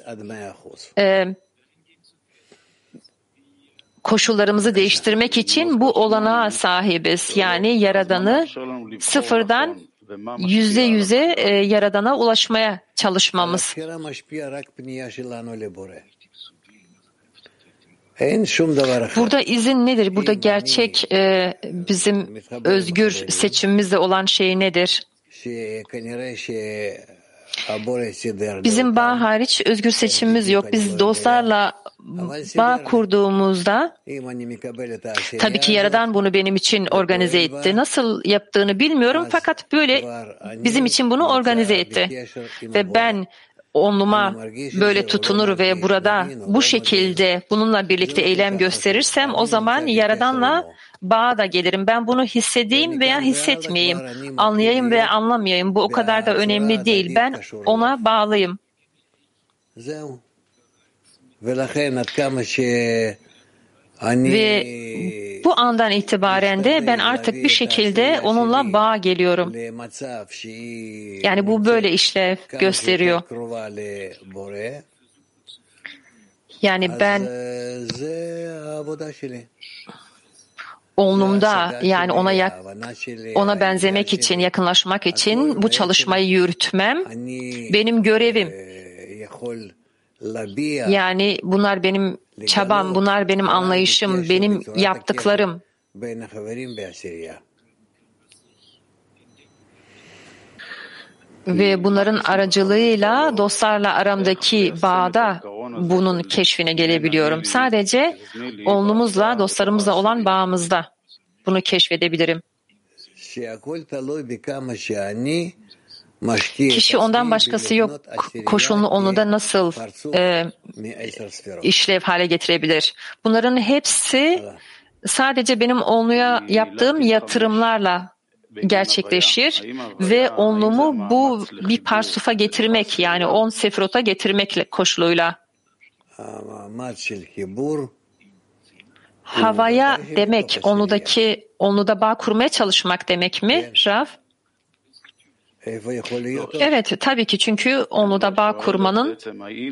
e, koşullarımızı değiştirmek için bu olanağa sahibiz. Yani Yaradan'ı sıfırdan yüzde yüze e, Yaradan'a ulaşmaya çalışmamız. Burada izin nedir? Burada gerçek e, bizim özgür seçimimizde olan şey nedir? Bizim bağ hariç özgür seçimimiz yok. Biz dostlarla bağ kurduğumuzda tabii ki Yaradan bunu benim için organize etti. Nasıl yaptığını bilmiyorum fakat böyle bizim için bunu organize etti. Ve ben onluma böyle tutunur ve burada bu şekilde bununla birlikte eylem gösterirsem o zaman Yaradan'la bağa da gelirim. Ben bunu hissedeyim veya hissetmeyeyim, anlayayım veya anlamayayım. Bu o kadar da önemli değil. Ben ona bağlıyım. Ve bu andan itibaren de ben artık bir şekilde onunla bağ geliyorum. Yani bu böyle işlev gösteriyor. Yani ben oğlumda yani ona yak, ona benzemek için, yakınlaşmak için bu çalışmayı yürütmem benim görevim. Yani bunlar benim çabam, bunlar benim anlayışım, benim yaptıklarım. Ve bunların aracılığıyla dostlarla aramdaki bağda bunun keşfine gelebiliyorum. Sadece oğlumuzla, dostlarımızla olan bağımızda bunu keşfedebilirim. Kişi ondan başkası yok koşulunu onu da nasıl e, işlev hale getirebilir? Bunların hepsi sadece benim onluya yaptığım yatırımlarla gerçekleşir ve onlumu bu bir parsufa getirmek yani on sefrota getirmek koşuluyla. Havaya demek onludaki onluda bağ kurmaya çalışmak demek mi Rav? Evet, tabii ki çünkü onu da bağ kurmanın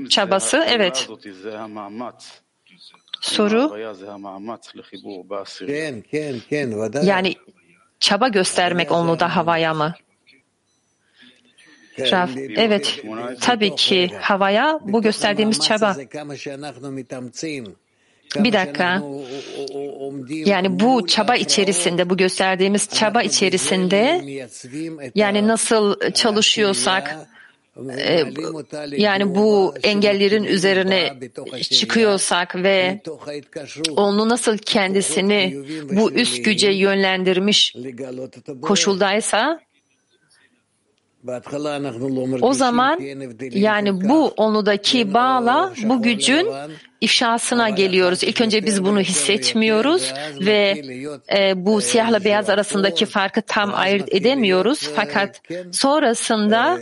çabası, evet. Soru, yani çaba göstermek onu da havaya mı? Raf, evet, tabii ki havaya bu gösterdiğimiz çaba. Bir dakika. Yani bu çaba içerisinde, bu gösterdiğimiz çaba içerisinde yani nasıl çalışıyorsak e, yani bu engellerin üzerine çıkıyorsak ve onu nasıl kendisini bu üst güce yönlendirmiş koşuldaysa O zaman yani bu onudaki bağla bu gücün ifşasına geliyoruz. İlk önce biz bunu hissetmiyoruz ve e, bu siyahla beyaz arasındaki farkı tam ayırt edemiyoruz. Fakat sonrasında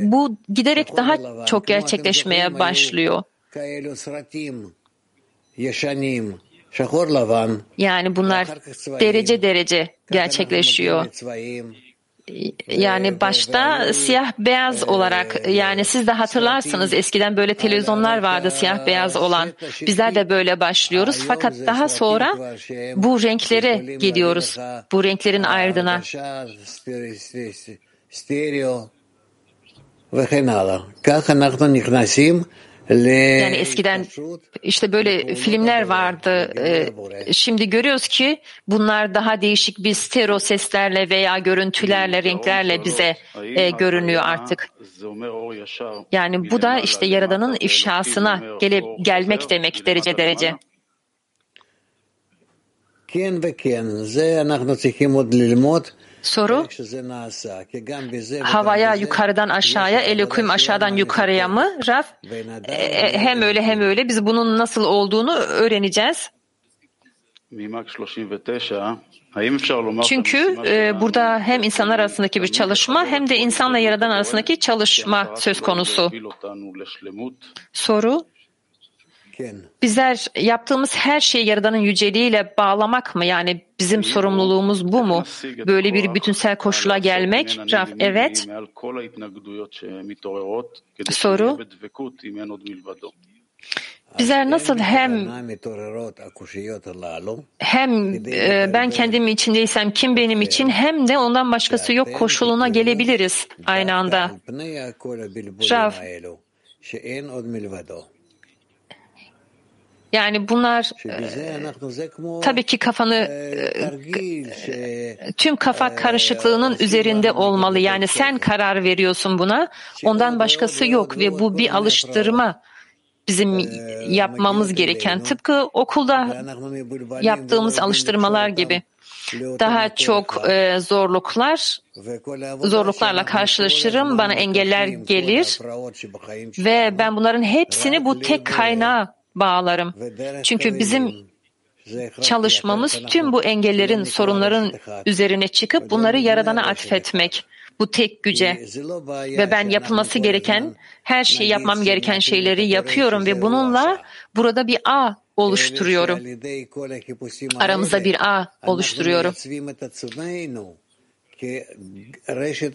bu giderek daha çok gerçekleşmeye başlıyor. Yani bunlar derece derece gerçekleşiyor. Yani başta siyah beyaz olarak yani siz de hatırlarsınız eskiden böyle televizyonlar vardı siyah beyaz olan. Bizler de böyle başlıyoruz fakat daha sonra bu renklere geliyoruz. Bu renklerin ardına. Yani eskiden işte böyle filmler vardı. Ee, Şimdi görüyoruz ki bunlar daha değişik bir stereo seslerle veya görüntülerle, renklerle bize e, görünüyor artık. Yani bu da işte Yaradan'ın ifşasına gele, gelmek demek derece derece. Soru? Havaya yukarıdan aşağıya, Elokum aşağıdan yukarıya mı? Raf e, hem öyle hem öyle biz bunun nasıl olduğunu öğreneceğiz. Çünkü e, burada hem insanlar arasındaki bir çalışma hem de insanla yaradan arasındaki çalışma söz konusu. Soru Bizler yaptığımız her şeyi Yaradan'ın yüceliğiyle bağlamak mı? Yani bizim sorumluluğumuz bu mu? Böyle bir bütünsel koşula gelmek? Raf, evet. Soru Bizler nasıl hem hem e, ben kendim içindeysem kim benim için hem de ondan başkası yok koşuluna gelebiliriz aynı anda. Rav, yani bunlar e, tabii ki kafanı e, tüm kafa karışıklığının üzerinde olmalı. Yani sen karar veriyorsun buna. Ondan başkası yok ve bu bir alıştırma bizim yapmamız gereken. Tıpkı okulda yaptığımız alıştırmalar gibi. Daha çok e, zorluklar, zorluklarla karşılaşırım, bana engeller gelir. Ve ben bunların hepsini bu tek kaynağa bağlarım. Çünkü bizim çalışmamız tüm bu engellerin, sorunların üzerine çıkıp bunları Yaradan'a atfetmek. Bu tek güce. Ve ben yapılması gereken, her şeyi yapmam gereken şeyleri yapıyorum ve bununla burada bir ağ oluşturuyorum. Aramızda bir ağ oluşturuyorum.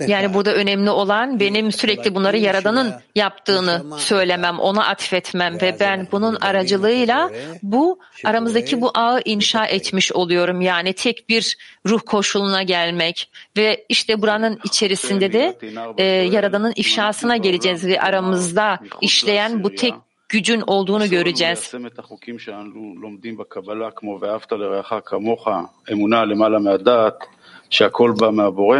Yani burada önemli olan benim sürekli bunları Yaradan'ın yaptığını söylemem, ona atfetmem ve ben bunun aracılığıyla bu aramızdaki bu ağı inşa etmiş oluyorum. Yani tek bir ruh koşuluna gelmek ve işte buranın içerisinde de e, Yaradan'ın ifşasına geleceğiz ve aramızda işleyen bu tek gücün olduğunu göreceğiz. שהכל בא מהבורא.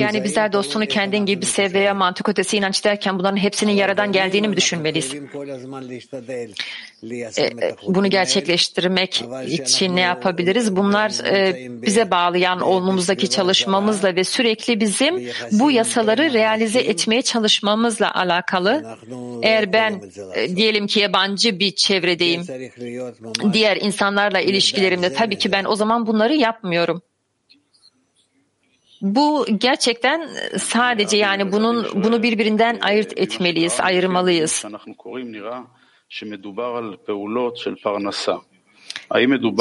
Yani bizler dostunu kendin gibi sev veya mantık ötesi inanç derken bunların hepsinin yaradan geldiğini mi düşünmeliyiz? E, bunu gerçekleştirmek için ne yapabiliriz? Bunlar e, bize bağlayan olmamızdaki çalışmamızla ve sürekli bizim bu yasaları realize etmeye çalışmamızla alakalı. Eğer ben e, diyelim ki yabancı bir çevredeyim, diğer insanlarla ilişkilerimde tabii ki ben o zaman bunları yapmıyorum. Bu gerçekten sadece yani bunun bunu birbirinden ayırt etmeliyiz, ayırmalıyız.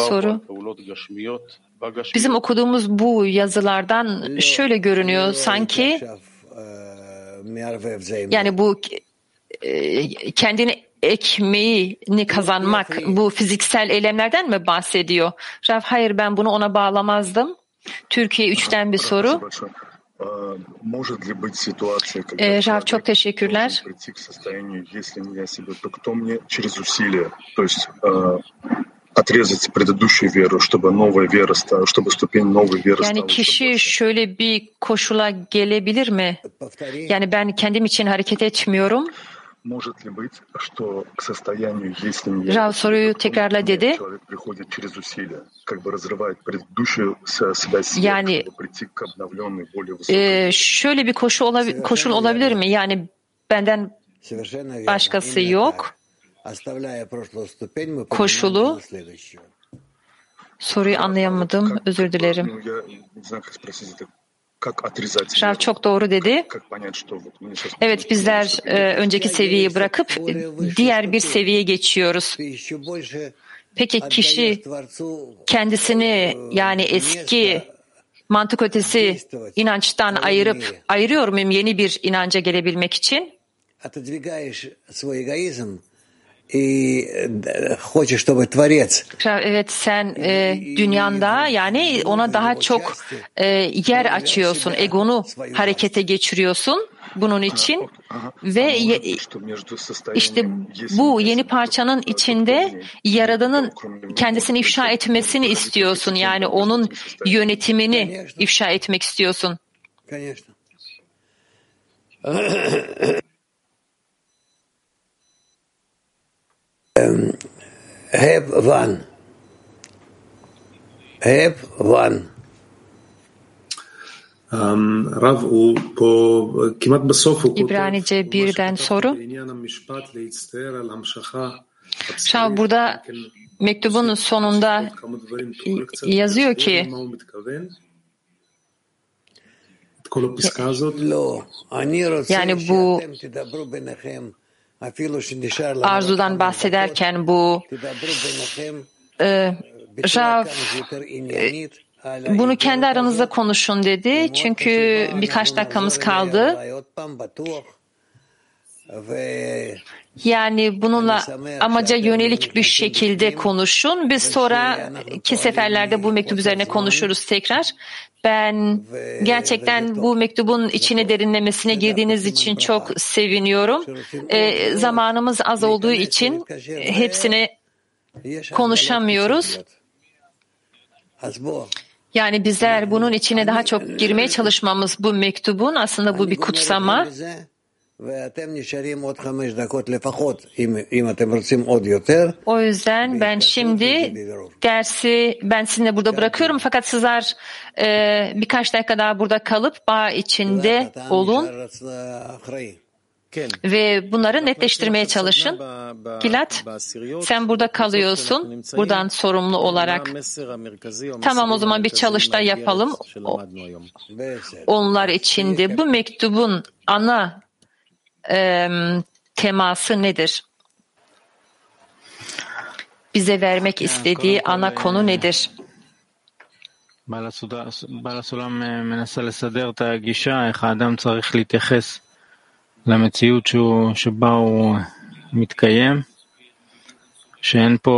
Soru. Bizim okuduğumuz bu yazılardan şöyle görünüyor sanki yani bu kendini ekmeğini kazanmak bu fiziksel eylemlerden mi bahsediyor? Rav hayır ben bunu ona bağlamazdım. Türkiye 3'ten bir soru. Ee, Rav çok teşekkürler. отрезать предыдущую веру, чтобы новая вера стала, чтобы ступень новой веры Yani kişi şöyle bir koşula gelebilir mi? Yani ben kendim için hareket etmiyorum. Rav soruyu tekrarla dedi. Yani şöyle bir koşu olabi, koşul olabilir mi? Yani benden başkası yok. Koşulu soruyu anlayamadım. Özür dilerim. Şav çok doğru dedi. Evet bizler e, önceki seviyeyi bırakıp diğer bir seviyeye geçiyoruz. Peki kişi kendisini yani eski mantık ötesi inançtan ayırıp ayırıyor muyum yeni bir inanca gelebilmek için? Evet sen e, dünyanda yani ona daha çok e, yer açıyorsun, egonu harekete geçiriyorsun bunun için ve işte bu yeni parçanın içinde Yaradan'ın kendisini ifşa etmesini istiyorsun. Yani onun yönetimini ifşa etmek istiyorsun. Hep one. Hep one. Um, Rav, u po kimat besof İbranice birden soru. Rav burada mektubun sonunda yazıyor ki yani bu arzudan bahsederken bu e, Rav e, bunu kendi aranızda konuşun dedi. Çünkü birkaç dakikamız kaldı. Yani bununla amaca yönelik bir şekilde konuşun. Biz sonraki seferlerde bu mektup üzerine konuşuruz tekrar. Ben gerçekten bu mektubun içine derinlemesine girdiğiniz için çok seviniyorum. E, zamanımız az olduğu için hepsini konuşamıyoruz. Yani bizler bunun içine daha çok girmeye çalışmamız bu mektubun aslında bu bir kutsama. O yüzden ben şimdi dersi ben sizinle burada bırakıyorum. Fakat sizler e, birkaç dakika daha burada kalıp bağ içinde olun. ve bunları netleştirmeye çalışın. Gilat, sen burada kalıyorsun, buradan sorumlu olarak. Tamam o zaman bir çalışta yapalım. Onlar içinde bu mektubun ana e, teması nedir? Bize vermek istediği ana konu nedir? בעל הסעודה- בעל הסולם אה, מנסה לסדר את הגישה, איך האדם צריך להתייחס למציאות שהוא, שבה הוא מתקיים, שאין פה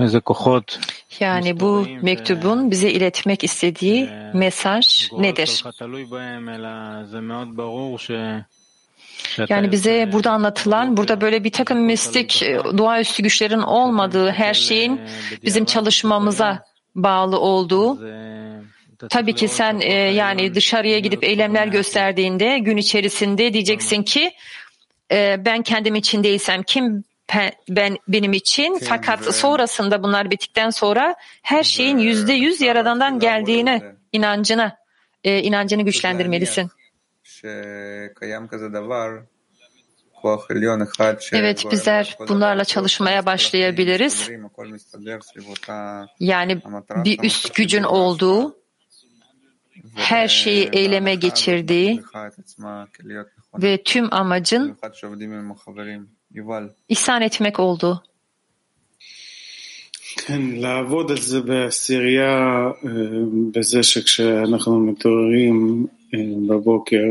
איזה כוחות. Yani bu mektubun bize iletmek istediği mesaj גורל nedir? Yani bize burada anlatılan, burada böyle bir takım mistik, e, doğaüstü güçlerin olmadığı, her şeyin bizim çalışmamıza bağlı olduğu. Tabii ki sen e, yani dışarıya gidip eylemler gösterdiğinde gün içerisinde diyeceksin ki e, ben kendim için değilsem kim ben benim için? Fakat sonrasında bunlar bittikten sonra her şeyin yüzde yüz yaradandan geldiğine inancına e, inancını güçlendirmelisin. Evet שגורם bizler לכל bunlarla דבר, çalışmaya başlayabiliriz. מסתדרים, הכל מסתדר סביב אותה Yani bir üst gücün olduğu, her şeyi eyleme geçirdiği מצליחה את עצמה כלהיות נכונה. ve tüm amacın במיוחד שעובדים עם החברים. יובל. ihsan etmek olduğu. כן, לעבוד על זה בעשירייה, אה, בזה שכשאנחנו מתעוררים אה, בבוקר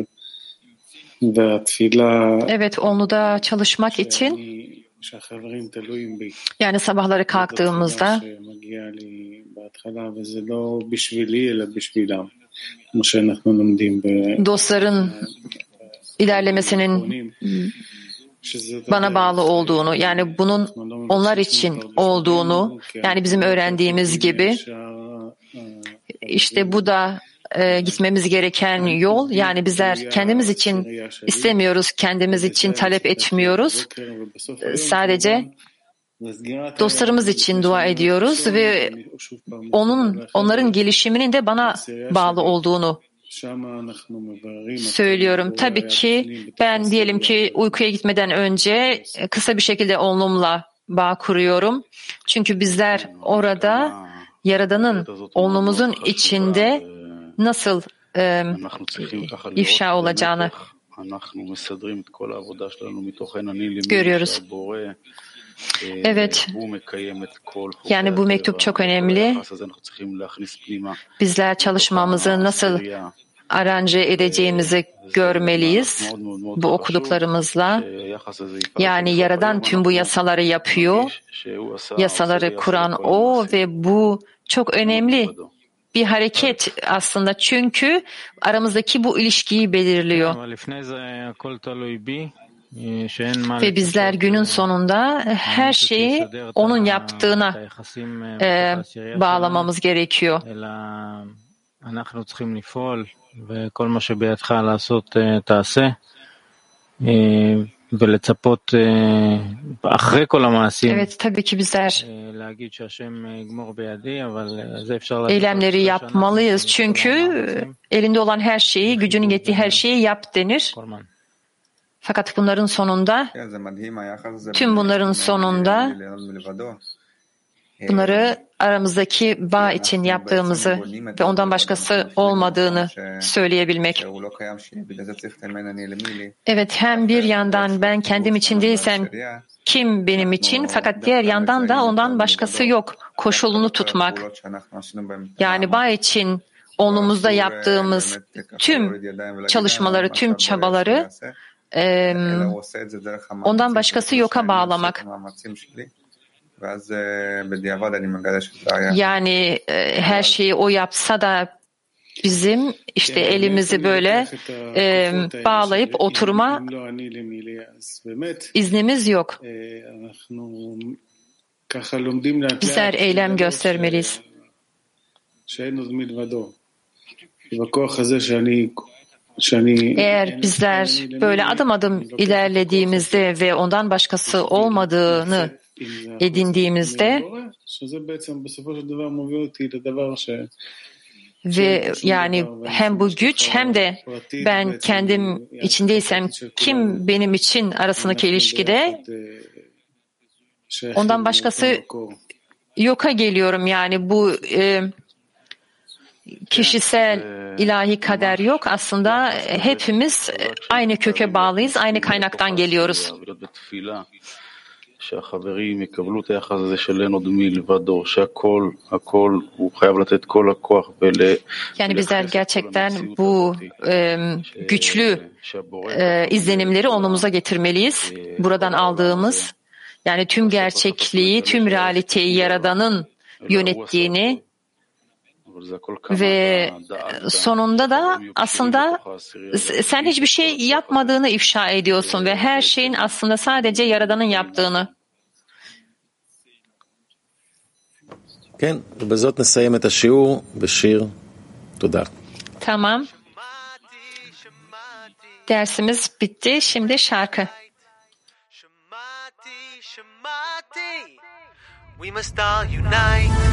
Evet, onu da çalışmak için yani sabahları kalktığımızda dostların ilerlemesinin bana bağlı olduğunu yani bunun onlar için olduğunu yani bizim öğrendiğimiz gibi işte bu da e, gitmemiz gereken yol. Yani bizler kendimiz için istemiyoruz, kendimiz için talep etmiyoruz. E, Sadece dostlarımız için dua ediyoruz ve onun onların gelişiminin de bana bağlı olduğunu söylüyorum. Tabii ki ben diyelim ki uykuya gitmeden önce kısa bir şekilde onlumla bağ kuruyorum. Çünkü bizler orada Yaradan'ın onlumuzun içinde nasıl e, ifşa olacağını görüyoruz. Evet. Yani bu mektup çok önemli. Bizler çalışmamızı nasıl aranje edeceğimizi görmeliyiz bu okuduklarımızla. Yani Yaradan tüm bu yasaları yapıyor. Yasaları kuran O ve bu çok önemli bir hareket aslında çünkü aramızdaki bu ilişkiyi belirliyor. Ve bizler günün sonunda her şeyi onun yaptığına e, bağlamamız gerekiyor. וכל מה שבידך לעשות תעשה Evet tabii ki bizler eylemleri yapmalıyız. Çünkü elinde olan her şeyi, gücünün yettiği her şeyi yap denir. Fakat bunların sonunda tüm bunların sonunda bunları aramızdaki bağ için yaptığımızı ve ondan başkası olmadığını söyleyebilmek. Evet hem bir yandan ben kendim için değilsem kim benim için fakat diğer yandan da ondan başkası yok koşulunu tutmak. Yani bağ için onumuzda yaptığımız tüm çalışmaları, tüm çabaları e, ondan başkası yoka bağlamak. Yani e, her şeyi o yapsa da bizim işte elimizi böyle e, bağlayıp oturma iznimiz yok. Bizler eylem göstermeliyiz. Eğer bizler böyle adım adım ilerlediğimizde ve ondan başkası olmadığını edindiğimizde ve yani hem bu güç hem de ben kendim içindeysem kim benim için arasındaki ilişkide ondan başkası yoka geliyorum yani bu e, kişisel ilahi kader yok aslında hepimiz aynı köke bağlıyız aynı kaynaktan geliyoruz. שהחברים יקבלו את היחס הזה של אין עוד מלבדו, שהכל, הכל, הוא חייב לתת כל הכוח ול... Yani bizler gerçekten bu e, güçlü e, izlenimleri onumuza getirmeliyiz. Buradan aldığımız yani tüm gerçekliği, tüm realiteyi Yaradan'ın yönettiğini ve sonunda da aslında sen hiçbir şey yapmadığını ifşa ediyorsun ve her şeyin aslında sadece Yaradan'ın yaptığını. כן, ובזאת נסיים את השיעור בשיר תודה. Tamam. Dersimiz bitti. Şimdi şarkı. We must all unite.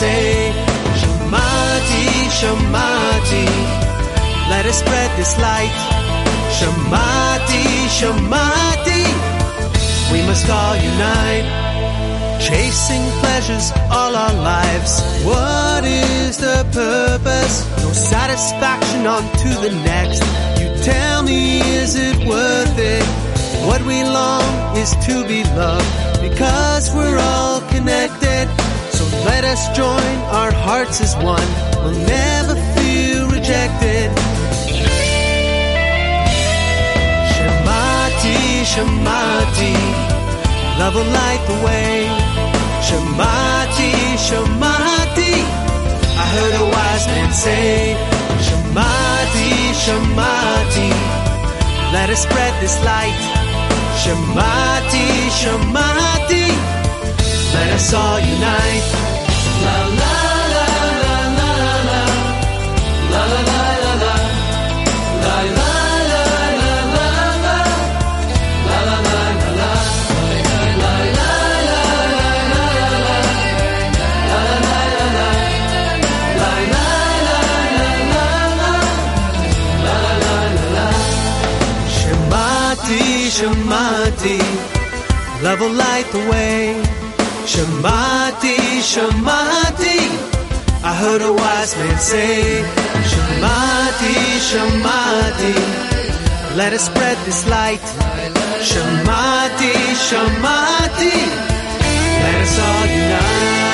Say. Shamati, Shamati, let us spread this light. Shamati, Shamati, we must all unite. Chasing pleasures all our lives. What is the purpose? No satisfaction on to the next. You tell me, is it worth it? What we long is to be loved because we're all connected. Let us join our hearts as one. We'll never feel rejected. Shamati, Shamati, love will light the way. Shamati, Shamati, I heard a wise man say. Shamati, Shamati, let us spread this light. Shamati, Shamati, let us all unite. Shamati, love will light the way. Shamati, Shamati, I heard a wise man say. Shamati, Shamati, let us spread this light. Shamati, Shamati, let us all unite.